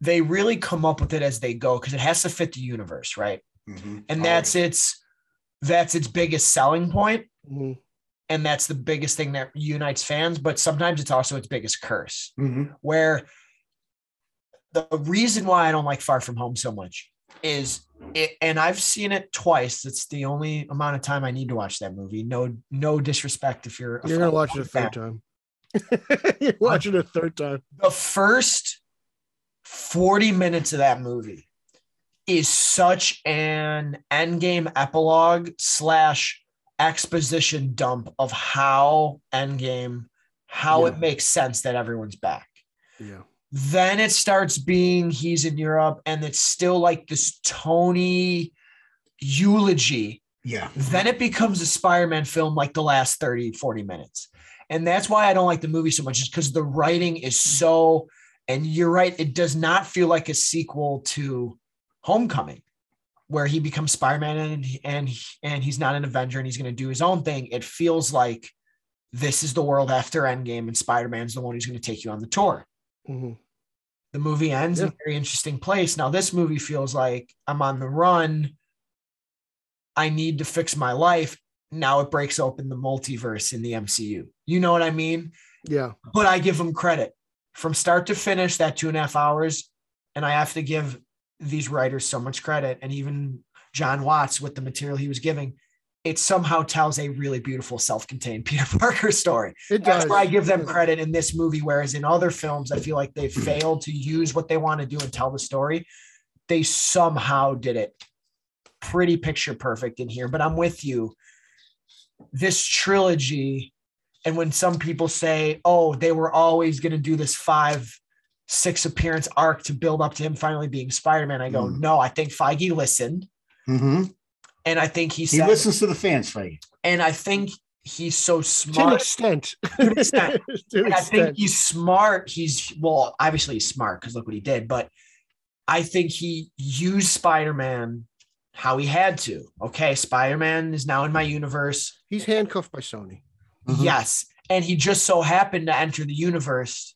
they really come up with it as they go because it has to fit the universe, right? Mhm. And Oh, that's its that's its biggest selling point, Mhm. and that's the biggest thing that unites fans. But sometimes it's also its biggest curse. Mhm. Where the reason why I don't like Far From Home so much is it, and I've seen it twice. It's the only amount of time I need to watch that movie. No, no disrespect if you're a You're gonna watch it a third fan. time. You're watching it a third time. the first 40 minutes of that movie is such an endgame epilogue slash exposition dump of how endgame how Yeah. it makes sense that everyone's back Yeah. then it starts being he's in europe and it's still like this tony eulogy Yeah. then it becomes a Spider-Man film like the last 30, 40 minutes. And that's why I don't like the movie so much, is because the writing is so, and you're right, it does not feel like a sequel to Homecoming, where he becomes Spider-Man and and and he's not an Avenger and he's going to do his own thing. It feels like this is the world after Endgame, and Spider-Man's the one who's going to take you on the tour. Mhm. The movie ends in a very interesting place. Now, this movie feels like I'm on the run. I need to fix my life. Now it breaks open the multiverse in the MCU. You know what I mean? Yeah. But I give them credit from start to finish that two and a half hours. And I have to give these writers so much credit. And even Jon Watts with the material he was giving, it somehow tells a really beautiful self contained Peter Parker story. It does. That's does. where I give them credit in this movie. Whereas in other films, I feel like they hmm. failed to use what they want to do and tell the story. They somehow did it pretty picture perfect in here. But I'm with you. This trilogy, and when some people say, oh, they were always going to do this five, six appearance arc to build up to him finally being Spider Man, I go, Mm. no, I think Feige listened. hmm And I think he He listens to the fans, Feige. and I think he's so to an smart. extent. To an extent. To an And I think he's smart. He's well, obviously he's smart because look what he did. But I think he used Spider Man how he had to. Okay, Spider Man is now in my universe. He's handcuffed by Sony. Mhm. Yes, and he just so happened to enter the universe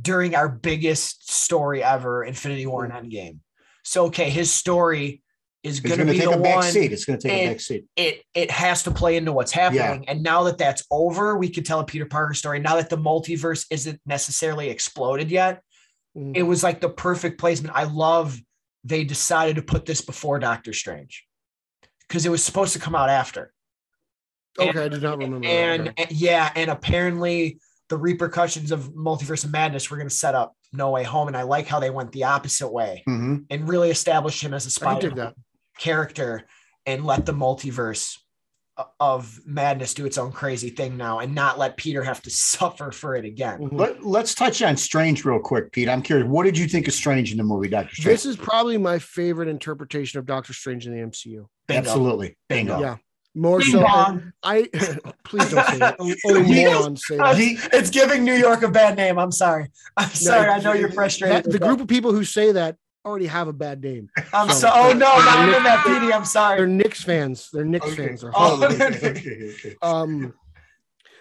during our biggest story ever, Infinity War and Endgame. So okay, his story is going to be the a back one seat. It's going to take a and- back seat. it it has to play into what's happening. And now that that's over, we can tell a Peter Parker story. Now that the multiverse isn't necessarily exploded yet, Mhm. it was like the perfect placement. I love they decided to put this before Doctor Strange because it was supposed to come out after. And- okay, I did not remember. And, Okay. and- yeah, and apparently the repercussions of Multiverse of Madness were going to set up No Way Home, and I like how they went the opposite way Mhm. and really established him as a Spider did character and let the multiverse of madness do its own crazy thing now and not let Peter have to suffer for it again. Mhm. Let, let's touch on Strange real quick, Pete. I'm curious. What did you think of Strange in the movie, Doctor Strange? This is probably my favorite interpretation of Doctor Strange in the MCU. Bingo. Absolutely. Bingo. Yeah. More Ding so, dong. I please don't say that. Only Yes. morons say that. He- It's giving New York a bad name. I'm sorry. I'm sorry. I know you're frustrated. That- the with group of people who say that already have a bad name. I'm so- so. Oh no, not even that, Petey. I'm sorry. They're sorry. Knicks fans. They're Knicks Okay. fans. They're Oh, horrible. they're- okay, okay. um,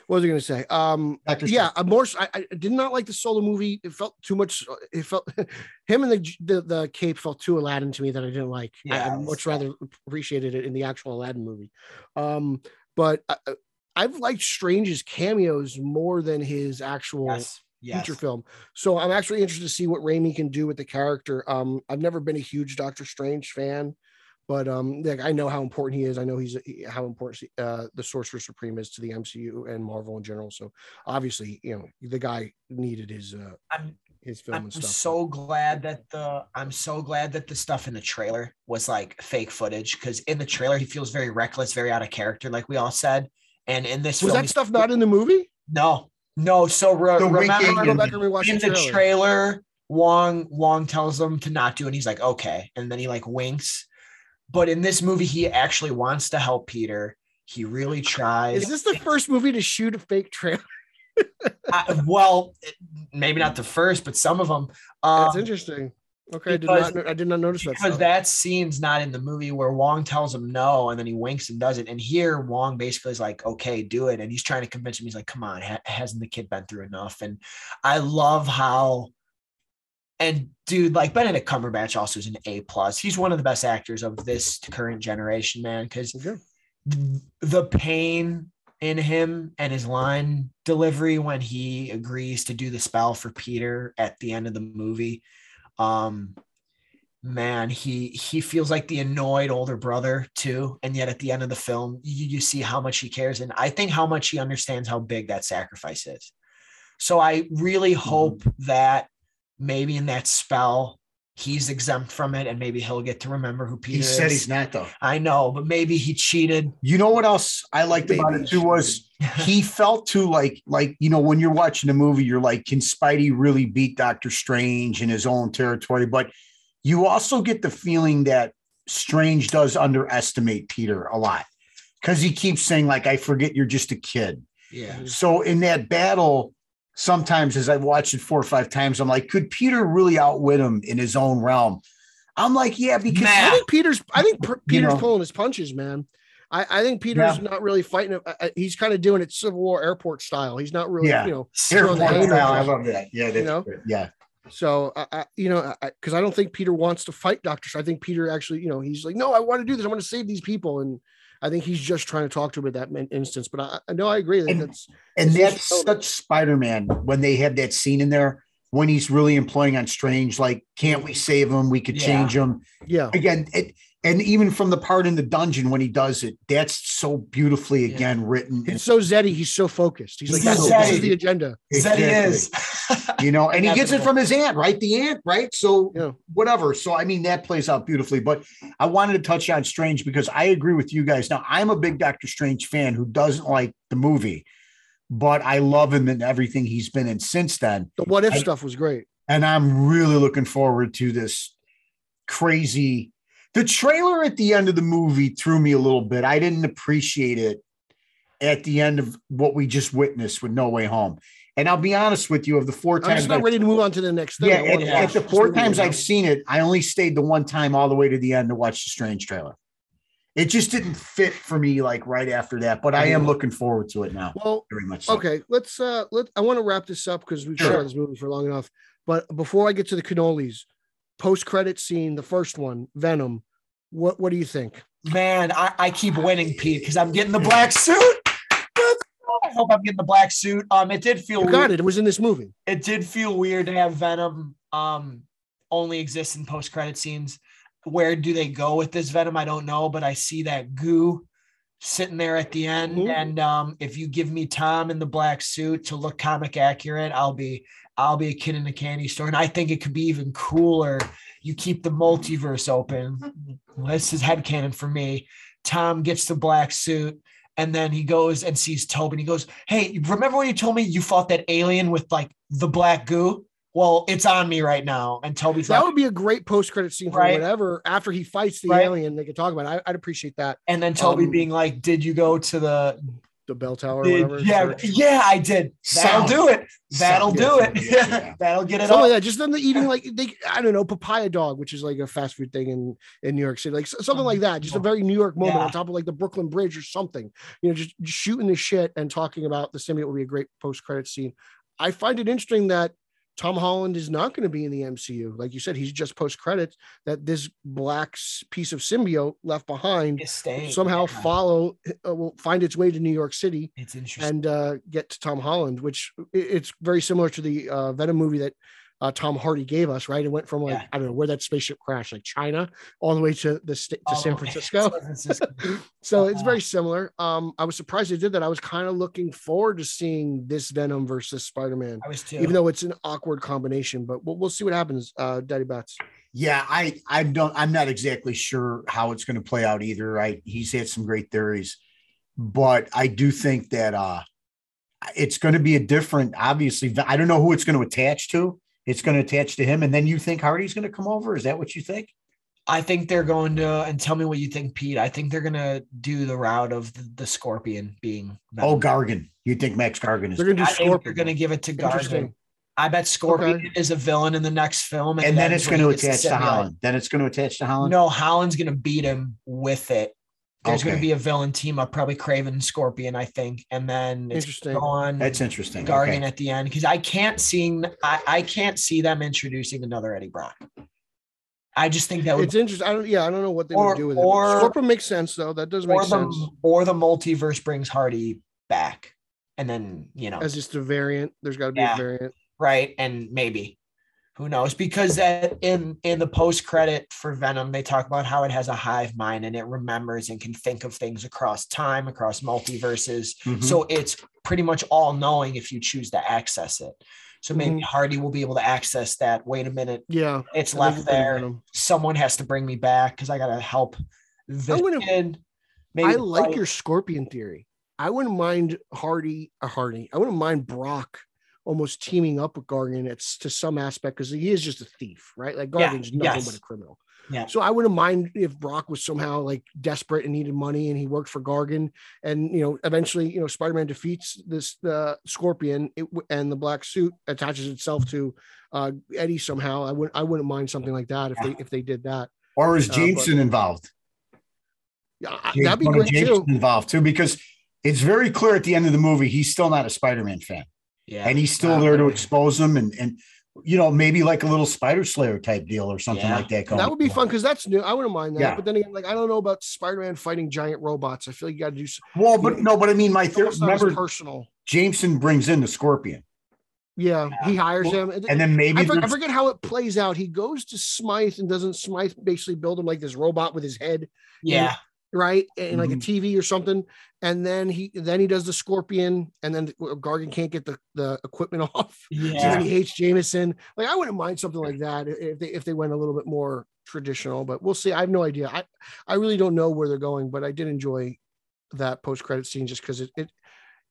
what was I going to say? Um, yeah, a more. I, I did not like the solo movie. It felt too much. It felt him and the the, the cape felt too Aladdin to me that I didn't like. I, I much rather appreciated it in the actual Aladdin movie. Um, but I, I- I've liked Strange's cameos more than his actual Yes. Yes. feature film. So I'm actually interested to see what Raimi can do with the character. Um, I've never been a huge Doctor Strange fan, but um, like I know how important he is. I know he's how important uh, the Sorcerer Supreme is to the MCU and Marvel in general. So obviously, you know, the guy needed his uh, I'm his film I'm and stuff. so glad that the I'm so glad that the stuff in the trailer was like fake footage because in the trailer he feels very reckless, very out of character, like we all said. And in this was film, that stuff not in the movie? no, no. So re- The remember winking I'll go and- back and rewatch in the the trailer. trailer, Wong Wong tells him to not do, and he's like, okay, and then he like winks. But in this movie, he actually wants to help Peter. He really tries. Is this the first movie to shoot a fake trailer? I- well, maybe not the first, but some of them. That's Um, interesting. Okay, I did because- not. I did not notice that. because that scene's not in the movie where Wong tells him no, and then he winks and does it. And here, Wong basically is like, "Okay, do it," and he's trying to convince him. He's like, "Come on, ha- hasn't the kid been through enough?" And I love how and dude, like Benedict Cumberbatch also is an A plus. He's one of the best actors of this current generation, man. Because Okay. the pain in him and his line delivery when he agrees to do the spell for Peter at the end of the movie. Um man, he he feels like the annoyed older brother too. And yet at the end of the film, you, you see how much he cares. And I think how much he understands how big that sacrifice is. So I really hope that maybe in that spell he's exempt from it and maybe he'll get to remember who Peter He is. said he's not though. I know, but maybe he cheated. You know what else I liked about it too was he felt too like like you know when you're watching a movie you're like can Spidey really beat Doctor Strange in his own territory but you also get the feeling that Strange does underestimate Peter a lot because he keeps saying like I forget you're just a kid yeah. so in that battle sometimes as I've watched it four or five times I'm like could Peter really outwit him in his own realm I'm like yeah because Man. I think Peter's. I think Per- Peter's know. pulling his punches, man. I, I think Peter's Yeah. not really fighting. it. I- I- He's kind of doing it Civil War airport style. He's not really, Yeah. you know. Airport throwing the haymakers. style, I love that yeah that's know? good. yeah So, I, I, you know, because I, don't think Peter wants to fight Doctor. Strange. I think Peter actually, you know, he's like, no, I want to do this. I want to save these people, and I think he's just trying to talk to him at that instance. But I, I know I agree. That And- that's And that's such Spider Man when they have that scene in there when he's really employing on Strange, like, can't we save him? We could Yeah. change him. yeah. Again, it, and even from the part in the dungeon when he does it, that's so beautifully Yeah. again written. It's so Zeddy. He's so focused. He's like, He's this, so this is the agenda. That he Exactly. is. You know, and he gets it from his aunt, right? The aunt, right? So Yeah. whatever. So I mean, that plays out beautifully. But I wanted to touch on Strange because I agree with you guys. Now, I'm a big Doctor Strange fan who doesn't like the movie, but I love him and everything he's been in since then. The what if I- stuff was great. and I'm really looking forward to this crazy. The trailer at the end of the movie threw me a little bit. I didn't appreciate it at the end of what we just witnessed with No Way Home. And I'll be honest with you, of the 4 times, I'm just not I- ready to move on to the next thing. yeah, at, at the four times. I've seen it, I only stayed the one time all the way to the end to watch the Strange trailer. It just didn't fit for me like right after that, but I am looking forward to it now. Well, Very much. So. okay, let's uh let I want to wrap this up because we've Sure. shot this movie for long enough. But before I get to the cannolis, post credit scene, the first one, Venom. What what do you think? Man, I, I keep winning, Pete, because I'm getting the black suit. I hope I'm getting the black suit. Um, it did feel You weird. got it. It was in this movie. it did feel weird to have Venom um only exist in post credit scenes. Where do they go with this Venom? I don't know, but I see that goo sitting there at the end. Mhm. And um, if you give me Tom in the black suit to look comic accurate, I'll be I'll be a kid in a candy store. And I think it could be even cooler. You keep the multiverse open. This is headcanon for me. Tom gets the black suit. And then he goes and sees Tobey and he goes, Hey, remember when you told me you fought that alien with like the black goo? Well, it's on me right now. And Tobey's That like, would be a great post credit scene for Right. whatever after he fights the Right. alien. They could talk about it. I, I'd appreciate that. and then Tobey um, being like, Did you go to the, The bell tower, or did- whatever. yeah, church. yeah, I did. That'll Sound. do it. That'll Sound. do Yeah, it. yeah, yeah. That'll get it Something all. like that. Just them eating like they, I don't know, papaya dog, which is like a fast food thing in in New York City, like something like that. Just a very New York moment Yeah. on top of like the Brooklyn Bridge or something. You know, just, just shooting the shit and talking about the symbiote would be a great post credit scene. I find it interesting that Tom Holland is not going to be in the MCU. Like you said, he's just post credits. That this black piece of symbiote left behind staying. somehow Yeah. follow, uh, will find its way to New York City It's interesting. and uh, get to Tom Holland, which it's very similar to the uh, Venom movie that uh, Tom Hardy gave us. Right, it went from like Yeah. I don't know where that spaceship crashed, like China, all the way to the sta- to San the way to Francisco. San Francisco. so it's Uh-huh. very similar. Um, I was surprised they did that. I was kind of looking forward to seeing this Venom versus Spider Man, I was too. even though it's an awkward combination. But we'll, we'll see what happens. Uh, Daddy Bats. Yeah, I I don't I'm not exactly sure how it's going to play out either. I he's had some great theories, but I do think that uh it's going to be a different obviously I don't know who it's going to attach to. It's going to attach to him and then you think Hardy's going to come over? Is that what you think? I think they're going to, and tell me what you think, Pete. I think they're going to do the route of the, the scorpion being. Oh, Gargan. You think Max Gargan is They're gonna do I think they're going to give it to Gargan. I bet Scorpion Okay. is a villain in the next film, and then it's going to attach to. Holland. Then it's going to attach to Holland. No, Holland's going to beat him with it, there's going to be a villain team up, probably Kraven and Scorpion, I think, and then it's Interesting. on That's interesting. Gargan Okay. at the end because I can't see I, I can't see them introducing another Eddie Brock. I just think that would It's interesting. I don't. Yeah, I don't know what they Or- would do with it. or- Scorpion makes sense though. That does make the sense or the multiverse brings Hardy back, and then you know as just a variant. There's got to be Yeah. a variant. right and maybe who knows? Because that in in the post credit for venom they talk about how it has a hive mind and it remembers and can think of things across time across multiverses. Mhm. so it's pretty much all knowing if you choose to access it. So maybe Mhm. hardy will be able to access that. Wait a minute. Yeah, it's I left there. Someone has to bring me back because i gotta help the I wouldn't- kid I like fight- your Scorpion theory. I wouldn't mind Hardy, a Hardy. I wouldn't mind Brock almost teaming up with Gargan. It's to some aspect because he is just a thief, right? Like Yeah, Gargan's nothing yes. but a criminal. Yeah. So I wouldn't mind if Brock was somehow like desperate and needed money and he worked for Gargan and you know eventually you know Spider-Man defeats this the Scorpion it, and the black suit attaches itself to uh Eddie somehow. I wouldn't I wouldn't mind something like that if they if they did that. Or is Uh, but- Jameson involved? Yeah, James- that'd be one of great too. Jameson involved too, because it's very clear at the end of the movie he's still not a Spider-Man fan, yeah and he's still there to expose him and and you know maybe like a little Spider Slayer type deal or something Yeah. like that. That would be fun because that's new. I wouldn't mind that. Yeah. But then again, like I don't know about Spider-Man fighting giant robots. I feel like you got to do s- Well, but no, but I mean, my it's theory. almost not as Remember, personal. Jameson brings in the Scorpion, Yeah, he hires Well, him, and then maybe I, for- I forget how it plays out. He goes to Smythe and doesn't Smythe basically build him like this robot with his head, yeah right, and like a Mhm. TV or something. And then he then he does the Scorpion, and then Gargan can't get the the equipment off. So yeah then he hates Jameson. Like I wouldn't mind something like that if they if they went a little bit more traditional, but we'll see. I have no idea. I I really don't know where they're going, but I did enjoy that post credit scene just because it it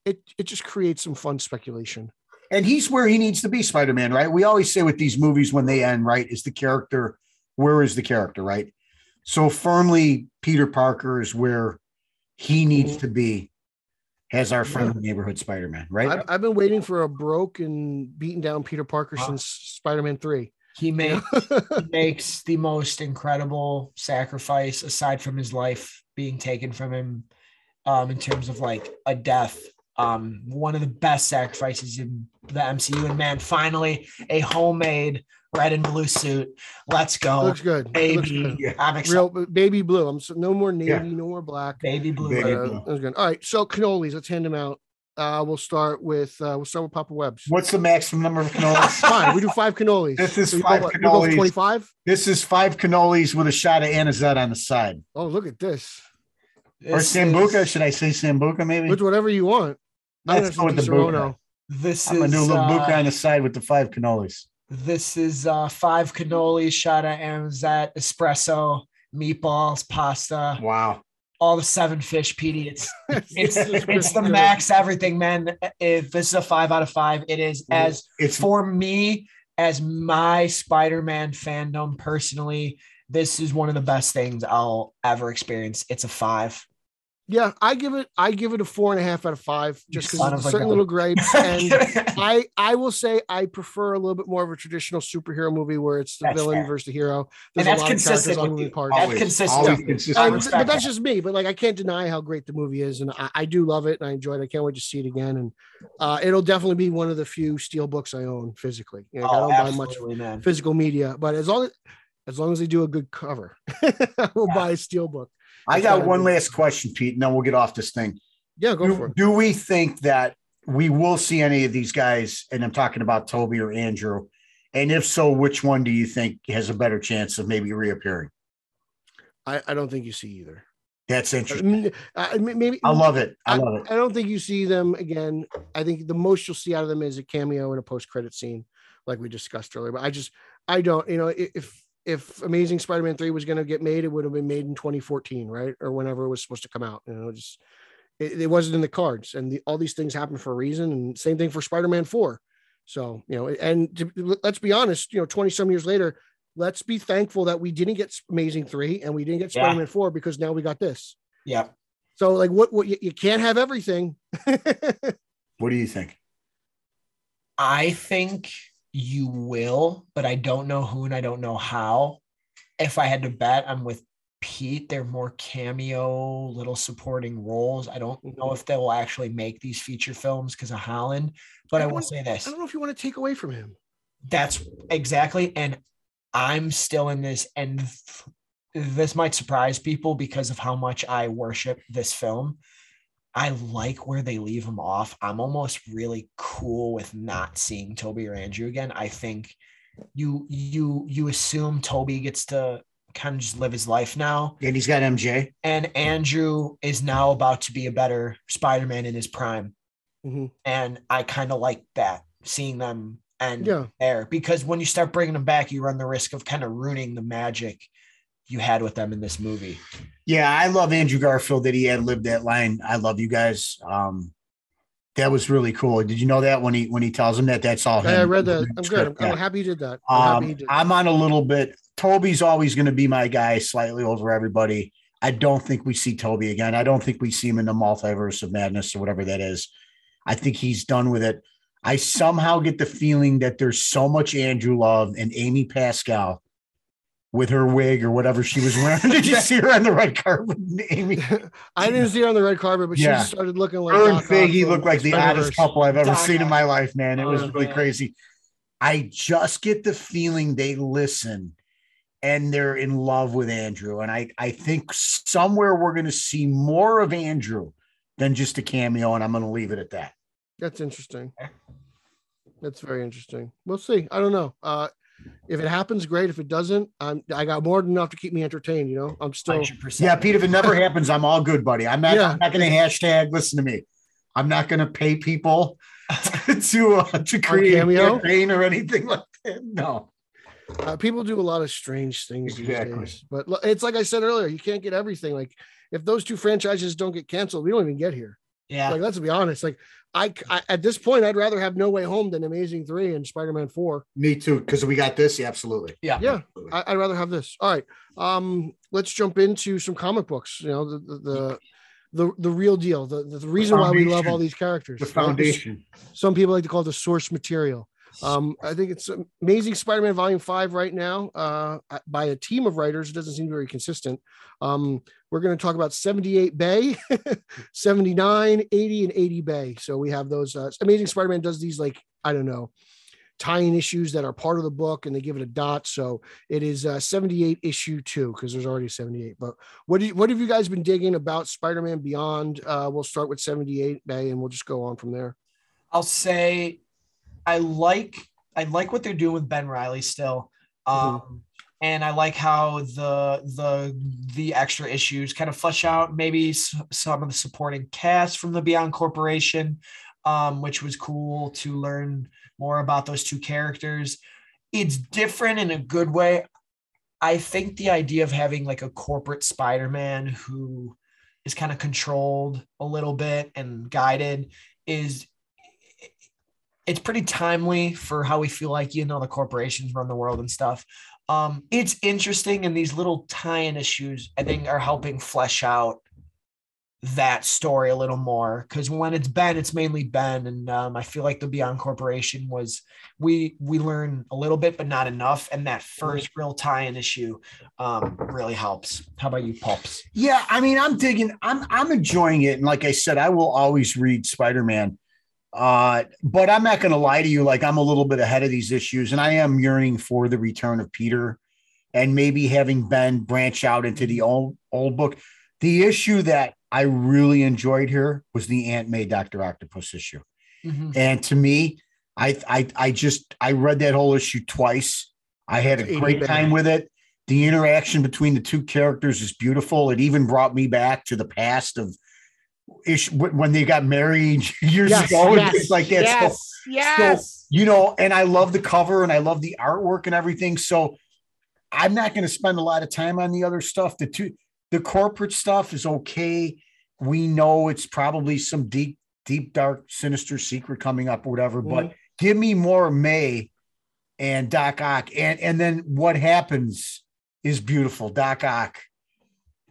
it it just creates some fun speculation. and he's where he needs to be, Spider Man, right? We always say with these movies when they end, right, is the character, where is the character, right? So firmly, Peter Parker is where he needs Mhm. to be as our friendly neighborhood Spider Man, right? I've, I've been waiting for a broke and beaten down Peter Parker Wow. since Spider Man three. he you made know? he makes the most incredible sacrifice aside from his life being taken from him um in terms of like a death um one of the best sacrifices in the MCU and man finally a homemade red and blue suit let's go looks good. It looks baby good. I'm excited Real baby blue. I'm so, no more navy, Yeah. no more black. baby blue Baby But, uh, blue. that was good. All right, so cannolis. Let's hand them out. Uh, we'll start with uh, we'll start with Papa Webb's. What's the maximum number of cannolis? Fine, we do five cannolis. This is you go five what- go cannolis. 25. this is five cannolis with a shot of anisette on the side. Oh, look at this. Or This Sambuca. is- Should I say Sambuca maybe? With whatever you want. Let's go with the say Di Buca. This I'm going to do a is little Buca uh, on the side with the five cannolis. This is uh, five cannolis, shot of anisette, espresso, meatballs, pasta, Wow. all the seven fish, PD. It's it's It's it's the max everything, man. If this is a five out of five, it is as It's for me as my Spider-Man fandom personally. This is one of the best things I'll ever experience. It's a five. Yeah, I give it. I give it a four and a half out of five, just because of certain gun. little gripes. And I I will say I prefer a little bit more of a traditional superhero movie where it's the That's villain fair. versus the hero. And There's that's a lot of characters consistent on with parts. That's consistent. always consistent. Um, but that's just me. But like, I can't deny how great the movie is, and I, I do love it, and I enjoyed it. I can't wait to see it again, and uh, it'll definitely be one of the few steel books I own physically. You know, I Oh, don't buy much man. physical media, but as long as as long as they do a good cover, I will Yeah. buy a steel book. I got one last question, Pete, and then we'll get off this thing. Yeah, go for Do, it. do we think that we will see any of these guys? And I'm talking about Tobey or Andrew. And if so, which one do you think has a better chance of maybe reappearing? I, I don't think you see either. That's I interesting. I, I maybe I love it. I love it. I don't think you see them again. I think the most you'll see out of them is a cameo in a post-credit scene, like we discussed earlier. But I just, I don't, you know, if if Amazing Spider-Man three was going to get made, it would have been made in 2014, right, or whenever it was supposed to come out. You know, just it, it wasn't in the cards, and the, all these things happen for a reason. And same thing for Spider-Man four. So you know, and to, let's be honest, you know, 20 some years later. Let's be thankful that we didn't get Amazing three and we didn't get Yeah. Spider-Man four because now we got this. Yeah. So like, what? What you, you can't have everything. What do you think? I think you will, but I don't know who and I don't know how. If I had to bet, I'm with Pete, they're more cameo, little supporting roles. I don't know mm-hmm. if they will actually make these feature films because of Holland, but I I, will say I don't know if you want to take away from him. That's exactly. And I'm still in this, and th- this might surprise people because of how much I worship this film. I like where they leave him off. I'm almost really cool with not seeing Tobey or Andrew again. I think you you you assume Tobey gets to kind of just live his life now, And he's got MJ. and Andrew is now about to be a better Spider-Man in his prime. Mhm. And I kind of like that, seeing them and Yeah. there because when you start bringing them back, you run the risk of kind of ruining the magic you had with them in this movie. Yeah, I love Andrew Garfield that he had lived that line. I love you guys. Um, that was really cool. Did you know that when he when he tells him that that's all him? I read that. I'm good. I'm, Script, yeah. I'm happy you did that. I'm Um, did. I'm on a little bit. Tobey's always going to be my guy, slightly over everybody. I don't think we see Tobey again. I don't think we see him in the multiverse of madness or whatever that is. I think he's done with it. I somehow get the feeling that there's so much Andrew Love and Amy Pascal with her wig or whatever she was wearing. Did you see her on the red carpet, Amy? I didn't see her on the red carpet, but Yeah. she started looking like Her and Feige looked like the oddest couple I've ever Doc seen in my life, man. It was Oh, really man. crazy. I just get the feeling they listen and they're in love with Andrew. And I, I think somewhere we're going to see more of Andrew than just a cameo. And I'm going to leave it at that. That's interesting. That's very interesting. We'll see. I don't know. Uh, if it happens, great. If it doesn't, I'm I got more than enough to keep me entertained. You know, I'm still 100%. Yeah, Pete, if it never happens, I'm all good, buddy. I'm not, Yeah. I'm not going to hashtag, listen to me. I'm not going to pay people to, uh, to create a Cameo? campaign or anything like that. No. uh, people do a lot of strange things Exactly. these days. But it's like I said earlier, you can't get everything. Like if those two franchises don't get canceled, we don't even get here. Yeah. Like let's be honest. Like I, I at this point, I'd rather have No Way Home than Amazing Three and Spider Man Four. Me too, because we got this. Yeah, absolutely. Yeah. Yeah, I, I'd rather have this. All right, um, let's jump into some comic books. You know, the the the the, the real deal, the, the, the reason why we love all these characters. The right? foundation. Some people like to call it the source material. Um, I think it's Amazing Spider-Man Volume Five right now, uh, by a team of writers. It doesn't seem very consistent. Um, we're going to talk about 78 Bay, 79, 80, and 80 Bay. So we have those. Uh, Amazing Spider-Man does these like I don't know, tie-in issues that are part of the book, and they give it a dot. So it is uh, 78 issue two because there's already 78. But what you, what have you guys been digging about Spider-Man Beyond? Uh, we'll start with 78 Bay, and we'll just go on from there. I'll say I like I like what they're doing with Ben Reilly still. Um and I like how the the the extra issues kind of flesh out maybe some of the supporting cast from the Beyond Corporation, um, which was cool to learn more about those two characters. It's different in a good way. I think the idea of having like a corporate Spider-Man who is kind of controlled a little bit and guided is it's pretty timely for how we feel like you know the corporations run the world and stuff um it's interesting and these little tie-in issues i think are helping flesh out that story a little more because when it's ben it's mainly ben and um, i feel like the beyond corporation was we we learn a little bit but not enough and that first real tie-in issue um really helps how about you pops Yeah, I mean, I'm digging. I'm I'm enjoying it, and like I said, I will always read Spider Man. Uh, but I'm not going to lie to you. Like I'm a little bit ahead of these issues, and I am yearning for the return of Peter, and maybe having Ben branch out into the old old book. The issue that I really enjoyed here was the Aunt May Doctor Octopus issue. And to me, I I I just I read that whole issue twice. I had a great time with it. The interaction between the two characters is beautiful. It even brought me back to the past of ish when they got married years ago and things like that. So, yes. you know, and I love the cover and I love the artwork and everything. So I'm not going to spend a lot of time on the other stuff. The two, the corporate stuff is okay. We know it's probably some deep, deep, dark, sinister secret coming up or whatever, but mm-hmm. give me more May and Doc Ock. And, and then what happens is beautiful. Doc Ock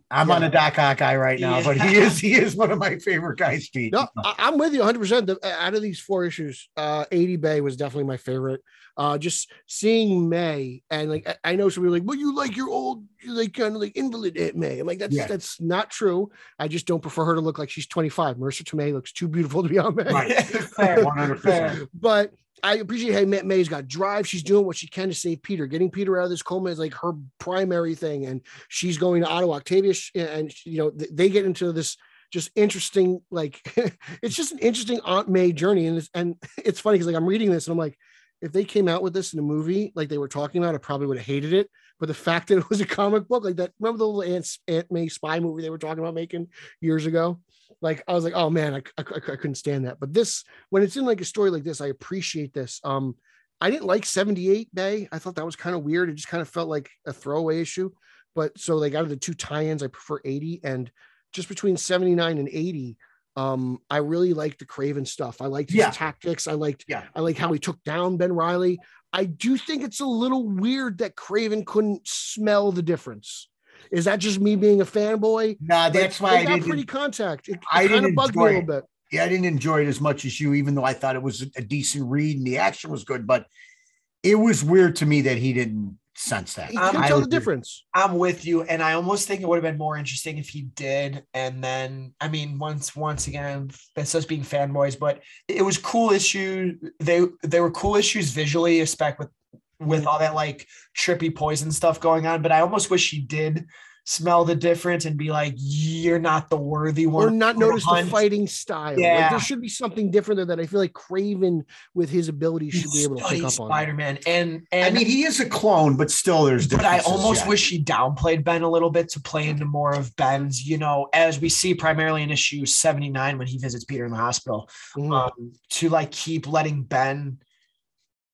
I'm Yeah. on a Doc Ock guy right now, but he is he is one of my favorite guys, Pete. No, I, I'm with you 100. percent Out of these four issues, uh, 80 Bay was definitely my favorite. Uh, just seeing May and like I, I know some people are like, well, you like your old, like kind of like invalid Aunt May. I'm like, that's Yeah. that's not true. I just don't prefer her to look like she's 25. Marisa Tomei looks too beautiful to be on May. Right. 100%. But I appreciate how May- May's got drive. She's doing what she can to save Peter. Getting Peter out of this coma is like her primary thing, and she's going to Ottawa. Octavia, and you know they get into this just interesting, like it's just an interesting Aunt May journey, and it's, and it's funny because like I'm reading this and I'm like, if they came out with this in a movie like they were talking about, I probably would have hated it. But the fact that it was a comic book, like that, remember the little Aunt, Aunt May spy movie they were talking about making years ago? Like I was like, oh man, I, I, I couldn't stand that. But this, when it's in like a story like this, I appreciate this. Um, I didn't like 78 Bay. I thought that was kind of weird. It just kind of felt like a throwaway issue. But so like out of the two tie-ins, I prefer 80 and just between 79 and 80. Um, I really liked the Kraven stuff. I liked his Yeah. tactics. I liked, Yeah. I like how he took down Ben Reilly. I do think it's a little weird that Kraven couldn't smell the difference. Is that just me being a fanboy? Nah, that's Like, why I got didn't. pretty contact. It, it kind of bugged me a little bit. yeah, I didn't enjoy it as much as you, even though I thought it was a decent read and the action was good. But it was weird to me that he didn't sense that. You can tell the difference. I'm with you, and I almost think it would have been more interesting if he did. And then, I mean, once once again, that's us being fanboys, but it was cool issue. They they were cool issues visually, especially with with all that like trippy poison stuff going on. But I almost wish he did smell the difference and be like, "You're not the worthy one." or not to notice the fighting style. Like, Yeah. there should be something different there that I feel like Kraven with his abilities should be able to pick up on. Spider Man, and and I mean, he is a clone, but still, there's. but I almost yeah. wish he downplayed Ben a little bit to play into more of Ben's, you know, as we see primarily in issue 79 when he visits Peter in the hospital, Mhm. um, to like keep letting Ben,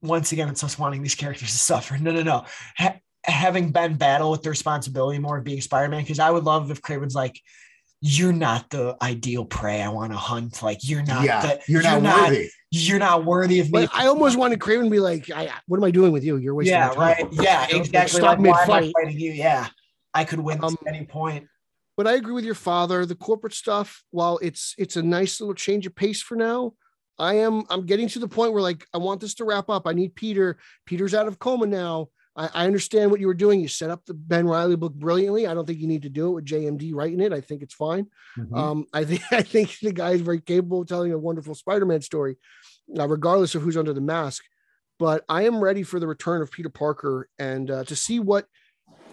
once again, it's us wanting these characters to suffer. No, no, no. Ha- having Ben battle with the responsibility more of being Spider Man, because I would love if Kraven's like, you're not the ideal prey I want to hunt. Like you're not. Yeah, the, you're not worthy. You're not worthy of me. but I almost wanted Kraven to be like, I, what am I doing with you? You're wasting yeah, my time. right. Yeah, You know, like, exactly. stop Like, why I mid-fight. fighting you? Yeah, I could win Um, at any point. but I agree with your father. The corporate stuff, while it's it's a nice little change of pace for now, I am I'm getting to the point where like I want this to wrap up. I need Peter. Peter's out of coma now. I, I understand what you were doing. You set up the Ben Reilly book brilliantly. I don't think you need to do it with JMD writing it. I think it's fine. Mhm. Um, I think I think the guy is very capable of telling a wonderful Spider-Man story, uh, regardless of who's under the mask. But I am ready for the return of Peter Parker and uh, to see what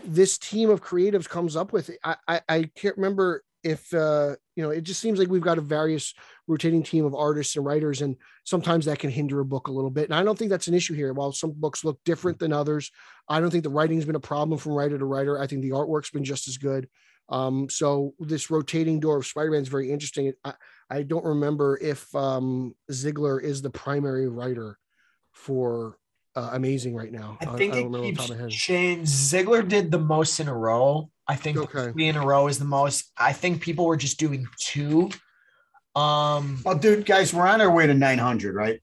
this team of creatives comes up with. I I, I can't remember if uh, you know. It just seems like we've got a various rotating team of artists and writers, and sometimes that can hinder a book a little bit. And I don't think that's an issue here. While some books look different than others, I don't think the writing's been a problem from writer to writer. I think the artwork's been just as good. Um, so this rotating door of Spider-Man is very interesting. I, I don't remember if um, Ziglar is the primary writer for uh, Amazing right now. I think don't it remember keeps top of my head. changed. Ziglar did the most in a row. I think Okay. three in a row is the most. I think people were just doing two. Um, Well, dude, guys, we're on our way to 900, right?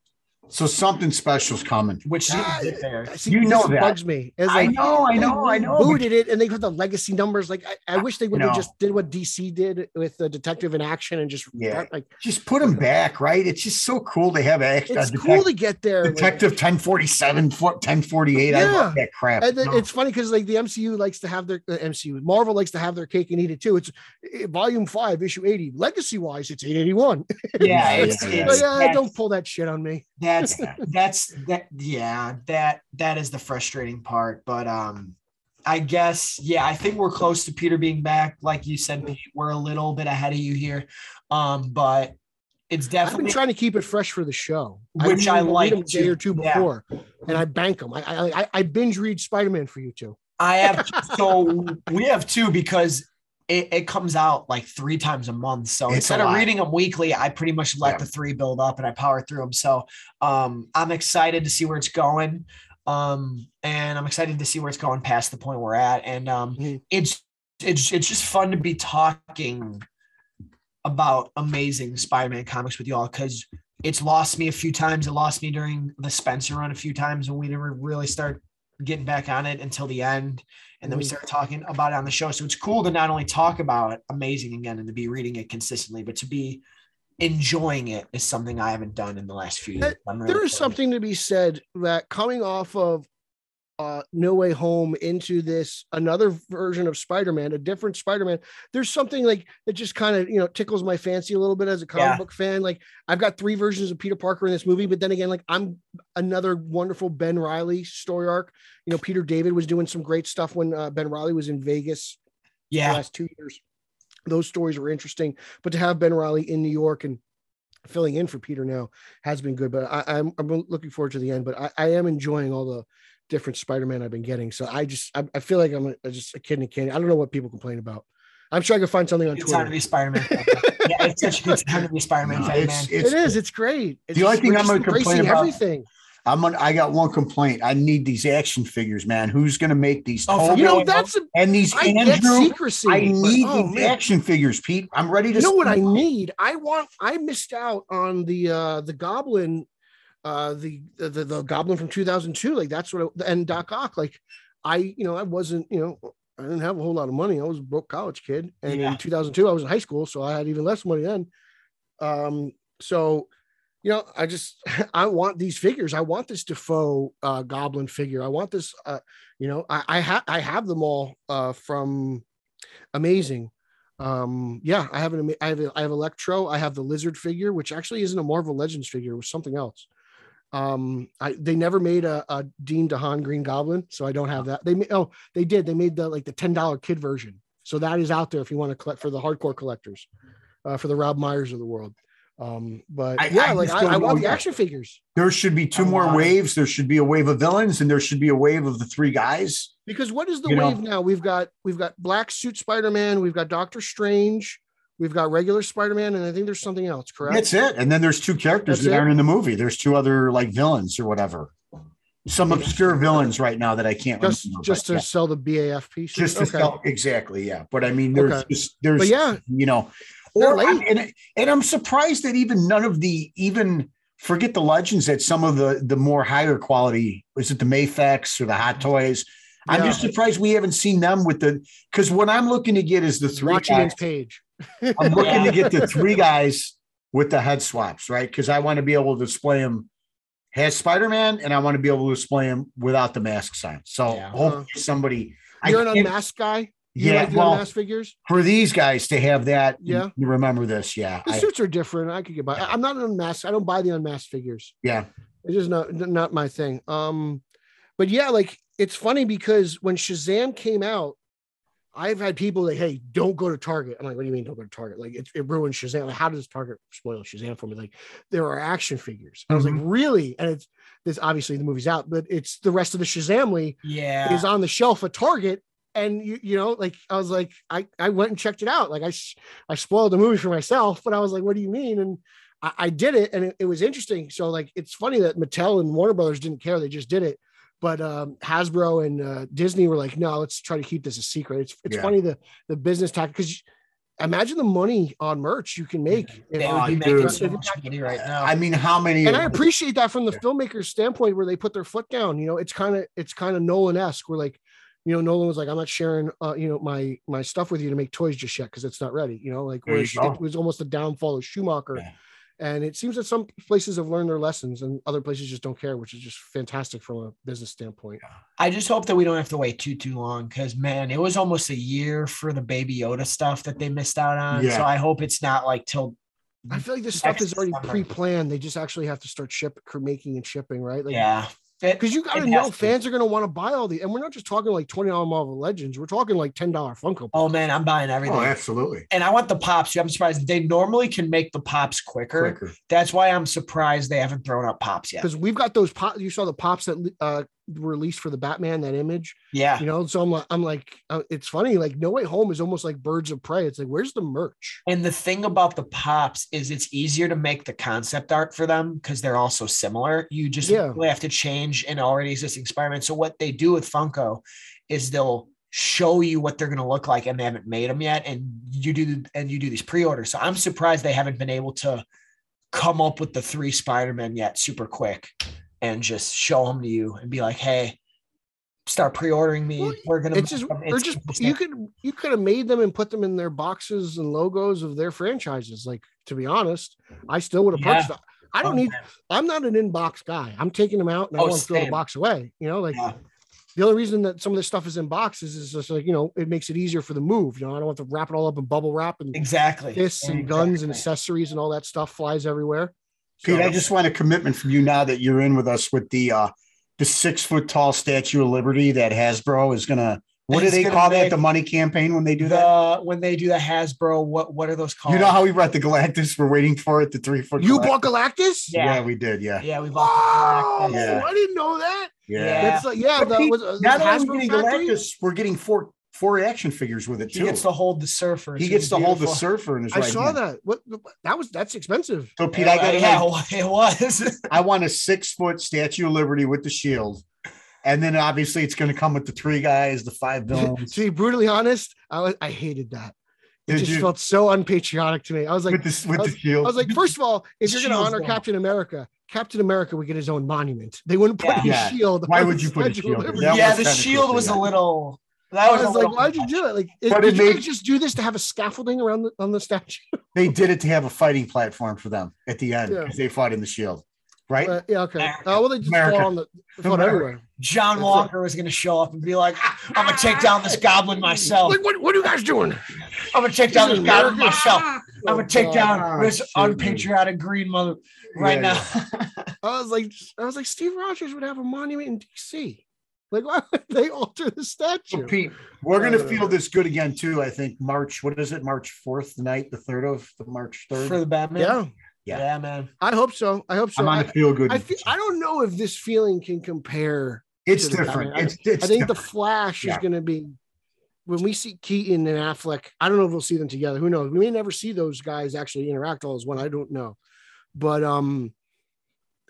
So something special's coming. which seems Ah, fair. See, You know that. bugs me. It's I like, know, I know, I know. Booted it, and they put the legacy numbers. Like I, I wish they would have know. just did what DC did with the Detective in Action and just Yeah. like Just put them back, right? It's just so cool to have a, a it's detec- cool to get there. like- detective 1047, 1048. I love that crap. And then No. it's funny because like the MCU likes to have their uh, MCU, Marvel likes to have their cake and eat it too. It's uh, volume five, issue 80. Legacy wise, it's 881. Yeah, Yeah, it's, it's yeah. Like, uh, don't pull that shit on me. That's that's that yeah that that is the frustrating part but um i guess yeah i think we're close to peter being back like you said Pete, we're a little bit ahead of you here um but it's I've been definitely trying to keep it fresh for the show, Which I read like them a day or two Yeah. before, and I bank them. I I, I- I binge read Spider Man for you two. i have so we have two because it, it comes out like three times a month so It's instead of reading them weekly i pretty much let Yeah. the three build up and i power through them so um i'm excited to see where it's going um and i'm excited to see where it's going past the point we're at and um Mhm. it's it's it's just fun to be talking about amazing Spider-Man comics with y'all because it's lost me a few times. It lost me during the Spencer run a few times when we never really start getting back on it until the end. And then we Mhm. started talking about it on the show. So it's cool to not only talk about it, Amazing again and to be reading it consistently, but to be enjoying it is something I haven't done in the last few years. Really there is something to be said that coming off of uh no way home into this another version of spider-man a different spider-man there's something like that just kind of you know tickles my fancy a little bit as a comic Yeah. book fan like i've got three versions of peter parker in this movie but then again like i'm another wonderful ben reilly story arc you know peter david was doing some great stuff when uh, ben reilly was in vegas the Yeah. last two years. Those stories were interesting, but to have Ben Reilly in New York and filling in for Peter now has been good. But I, I'm I'm looking forward to the end. But I, I am enjoying all the different Spider-Man I've been getting. So I just I, I feel like I'm a, just a kid in a candy. I don't know what people complain about. I'm sure I can find something on Good time to Twitter. be Spider-Man. yeah, it's such a good time to be Spider-Man No, fan, it's- man. it's- It is. It's great. It's The only just- thing we're I'm just gonna complain about- everything. I'm on, I got one complaint. I need these action figures, man. Who's going to make these? Oh, You know that's a, and these I get Andrew. secrecy. I but- need oh, these man. action figures, Pete. I'm ready to. you know what I need? I want. I missed out on the uh the Goblin, uh the the, the, Goblin from 2002. Like that's what. I, and Doc Ock. Like I, you know, I wasn't. You know, I didn't have a whole lot of money. I was a broke college kid, and Yeah. in 2002 I was in high school, so I had even less money then. Um, so. You know, I just I want these figures. I want this Dafoe uh, Goblin figure. I want this. Uh, you know, I I have I have them all uh, from Amazing um yeah i have an i have a, i have electro i have the lizard figure which actually isn't a marvel legends figure it was something else um i they never made a, a Dane DeHaan green goblin so i don't have that. They made oh they did. They made the like the ten dollar kid version. So that is out there if you want to collect for the hardcore collectors uh for the rob myers of the world. Um but I- yeah I like i, I want the action figures. There should be two A more waves. There should be a wave of villains, and there should be a wave of the three guys. because what is the You know- wave now? We've got we've got black suit spider-man we've got doctor strange we've got regular spider-man and i think there's something else correct That's it. And then there's two characters That's that it? aren't in the movie. There's two other like villains or whatever. Some obscure villains right now that I can't just remember. just to but sell the BAF piece. just to okay. sell exactly, yeah. But I mean, there's Okay. just there's But yeah. you know, or and and I'm surprised that even none of the even forget the legends that some of the the more higher quality is it the Mafex or the Hot mm-hmm. Toys. I'm Yeah. just surprised we haven't seen them with the because what I'm looking to get is the three Watch guys. Ian's page. I'm looking Yeah. to get the three guys with the head swaps, right? Because I want to be able to display them as Spider-Man, and I want to be able to display him without the mask sign. So Yeah. hopefully somebody. You're an unmasked guy. You Yeah, like well, unmasked figures. for these guys to have that, Yeah. you remember this, yeah, The I- suits are different. I could get by. I- I'm not an unmasked. I don't buy the unmasked figures. yeah, It's just not not my thing. Um, but yeah, like it's funny because when Shazam came out, I've had people like, "Hey, don't go to Target." I'm like, "What do you mean don't go to Target? Like it, it ruined Shazam. Like, how does Target spoil Shazam for me? Like there are action figures." I was like, mm-hmm. "Really?" And it's this obviously the movie's out, but it's the rest of the Shazamily Yeah. is on the shelf at Target. And you, you know, like I was like, I, I went and checked it out. Like I, I spoiled the movie for myself, but I was like, what do you mean? And I, I did it, and it, it was interesting. So like, it's funny that Mattel and Warner Brothers didn't care; they just did it. But um, Hasbro and uh, Disney were like, no, let's try to keep this a secret. It's it's Yeah. funny the the business tactic because imagine the money on merch you can make. if- They Oh, would be making so much money right now. I mean, how many? and I appreciate that from the Yeah. filmmaker's standpoint where they put their foot down. You know, it's kind of it's kind of Nolan-esque. Where like, you know, Nolan was like, I'm not sharing uh, you know, my my stuff with you to make toys just yet because it's not ready. You know, like where you it, it was almost the downfall of Schumacher. Yeah. And it seems that some places have learned their lessons and other places just don't care, which is just fantastic from a business standpoint. I just hope that we don't have to wait too too long because man, it was almost a year for the Baby Yoda stuff that they missed out on. Yeah. So I hope it's not like till I feel like this stuff is already summer. pre-planned. They just actually have to start ship making and shipping, right? Like yeah. It- because you got to know has to. fans are going to want to buy all these, and we're not just talking like twenty dollar Marvel Legends. We're talking like ten dollar Funko. oh man, I'm buying everything. oh, absolutely. and I want the pops. I'm surprised they normally can make the pops quicker. Quicker. That's why I'm surprised they haven't thrown up pops yet. because we've got those pops. You saw the pops that uh, were released for the Batman that image, Yeah. you know. So I'm like, I'm like, uh, it's funny. Like No Way Home is almost like Birds of Prey. It's like, where's the merch? And the thing about the pops is it's easier to make the concept art for them because they're all so similar. You just Yeah. really have to change an already existing Spider-Man. So what they do with Funko is they'll show you what they're going to look like and they haven't made them yet and you do and you do these pre-orders. So I'm surprised they haven't been able to come up with the three Spider-Men yet super quick and just show them to you and be like, "Hey, start pre-ordering me. Well, We're gonna. It's just it's just you could you could have made them and put them in their boxes and logos of their franchises. Like to be honest, I still would have Yeah. purchased. it. I don't oh, need. I'm not an inbox guy. I'm taking them out and I Oh, want to throw the box away. You know, like Yeah. the only reason that some of this stuff is in boxes is just like you know it makes it easier for the move. You know, I don't have to wrap it all up in bubble wrap and exactly this and guns and accessories and all that stuff flies everywhere. Pete, So- I just want a commitment from you now that you're in with us with the uh the six foot tall Statue of Liberty that Hasbro is gonna. What do they call make that? The money campaign when they do the that. when they do the Hasbro. What what are those called? You know how we brought the Galactus? We're waiting for it. The three foot. you Galactus? bought Galactus? Yeah. Yeah. we did. Yeah, Yeah, we Wow, bought. the Yeah. I didn't know that. yeah. Yeah. That's like yeah, But that Pete, was uh, Not only are Hasbro we getting. Galactus, we're getting four four action figures with it too. He gets to hold the surfer. He gets to hold the surfer in his I right saw hand. that. What that was? That's expensive. So Pete, I got yeah, it was. I want a six foot Statue of Liberty with the shield. And then obviously it's going to come with the three guys, the five villains. to be brutally honest, I was, I hated that. It Did just you? felt so unpatriotic to me. I was like, with the, with I the I was like, first of all, if you're going to honor gone. Captain America, Captain America would get his own monument. They wouldn't put Yeah. his shield. Why would you put a shield? Yeah, the shield was a little. That I was, was like, why'd you do it? Like, it, did it you made- just do this to have a scaffolding around the on the statue? they did it to have a fighting platform for them at the end Yeah. they fought in the shield, right? Uh, yeah, okay. America. Uh, well, they just America. fought on the fought America. everywhere. John That's Walker was going to show up and be like, "I'm going to take down this goblin myself. Like, what, what are you guys doing? I'm going to take down This this goblin myself. Oh, I'm going to take down Oh, this shit, man. unpatriotic green mother right Yeah, now." I was like, I was like, Steve Rogers would have a monument in DC. Like, why would they alter the So statue? Pete, we're going to Uh, feel this good again too. I think March. What is it? March fourth night, the third of the March third. For the Batman. yeah, Yeah. yeah, man. I hope so. I hope so. I'm on I, a feel good. I, feel, I don't know if this feeling can compare. it's different. Batman. It's, it's I think different. the Flash Yeah. is going to be when we see Keaton and Affleck. I don't know if we'll see them together. Who knows? We may never see those guys actually interact all as one. I don't know, but um,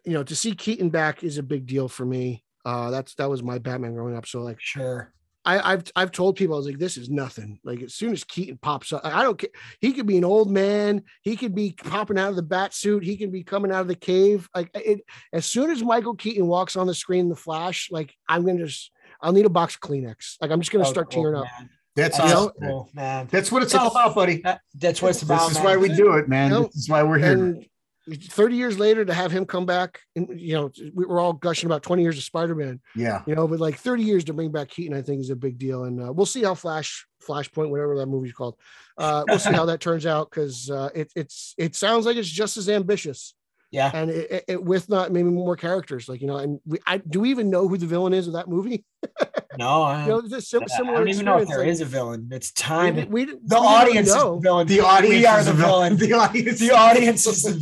you know, to see Keaton back is a big deal for me. Uh, that's that was my Batman growing up. So like, Sure. I, I've I've told people I was like, this is nothing. Like as soon as Keaton pops up, I don't care. He could be an old man. He could be popping out of the bat suit. He can be coming out of the cave. Like it. As soon as Michael Keaton walks on the screen, in the Flash, like I'm gonna just. I'll need a box of Kleenex. Like I'm just gonna Oh, start cool, tearing up. man. That's That's know, awesome. cool, man. That's what it's all about, buddy. That- that's what it's about. This is man. why we do it, man. You know, This is why we're here. And 30 years later to have him come back, and you know, we were all gushing about 20 years of Spider-Man. yeah. you know, but like 30 years to bring back Keaton, I think is a big deal. And uh, we'll see how Flash, Flashpoint, whatever that movie's called, uh, we'll see how that turns out because uh, it, it's it sounds like it's just as ambitious Yeah. and it, it- it- with not maybe more characters. Like you know, and we, I do we even know who the villain is of that movie? No, I, You know, it's a sim- I similar. don't even know if experience, there like, is a villain. It's time. didn't- we, the we audience is the villain. The audience We are is the the villain. The audience. The audience is the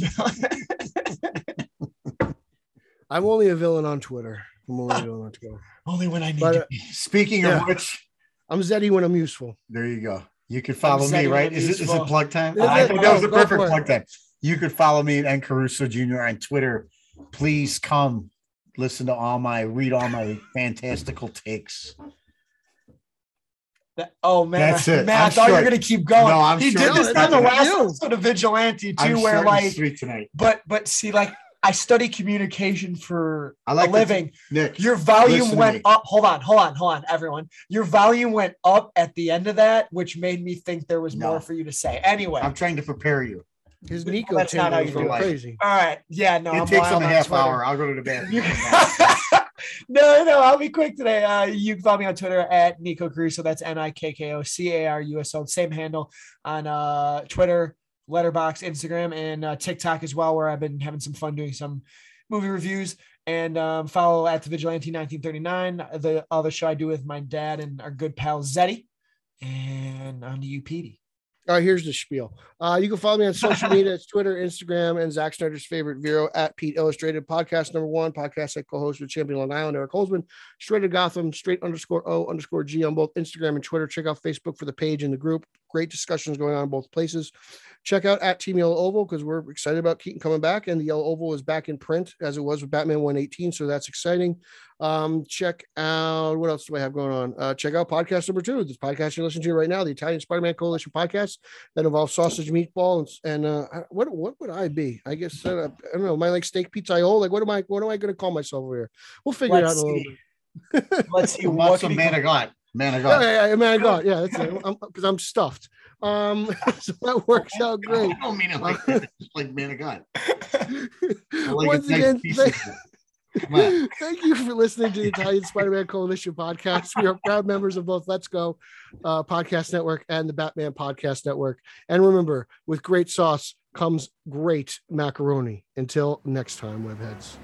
villain. I'm only a villain on Twitter. I'm only a villain on Twitter. Only when I need But, to uh, be. Speaking Yeah. of which, I'm Zeddy when I'm useful. there you go. You can follow me, right? it Is it, is it plug time? Is I it? think that was Oh, the perfect it. plug time. You could follow me at N Caruso Jr. on Twitter. Please come listen to all my read all my fantastical takes. That- oh man, That's it. man! i I'm thought you were gonna keep going. No, I'm he short. did this on the last episode of Vigilante too, I'm where like, tonight. but but see, like I study communication for I like a living. Nick, Your volume went up. Hold on, hold on, hold on, everyone. Your volume went up at the end of that, which made me think there was No. more for you to say. Anyway, I'm trying to prepare you. His Well, Nikko that's not table how is you going do it. crazy. all right, yeah, no, it I'm takes wild them a half Twitter. hour. I'll go to the You- bathroom. no, no, I'll be quick today. Uh, you can follow me on Twitter at Nico Caruso. That's N I K K O C A R U S O. Same handle on uh, Twitter, Letterboxd, Instagram, and uh, TikTok as well, where I've been having some fun doing some movie reviews. And um, follow at the Vigilante 1939, the other show I do with my dad and our good pal Zeddy. And on to you, Petey. All right, here's the spiel. Uh, you can follow me on social media. It's Twitter, Instagram, and Zack Snyder's favorite Vero at Pete Illustrated Podcast number one. Podcast I co-host with Champion Long Island, Eric Holzman. Straight to Gotham, straight underscore O underscore G on both Instagram and Twitter. Check out Facebook for the page and the group. Great discussions going on in both places. Check out at Team Yellow Oval because we're excited about Keaton coming back, and the Yellow Oval is back in print as it was with Batman 118. So that's exciting. Um, check out what else do I have going on? Uh, check out podcast number two. This podcast you're listening to right now, the Italian Spider-Man Coalition podcast that involves sausage, meatball, and, and uh, what what would I be? I guess uh, I don't know. My like steak pizzaiolo? Like what am I? What am I going to call myself over here? We'll figure it out Let's in a little see. bit. Let's see You what want can some he man of God. Man of God. yeah, yeah, man, God, yeah, that's it. Because I'm, stuffed. Um, so that works out great. I don't mean it like like man of God. I like Once a nice thank, of- Come on. thank you for listening to the Italian Spider-Man Coalition podcast. We are proud members of both Let's Go uh, Podcast Network and the Batman Podcast Network. And remember, with great sauce comes great macaroni. Until next time, webheads.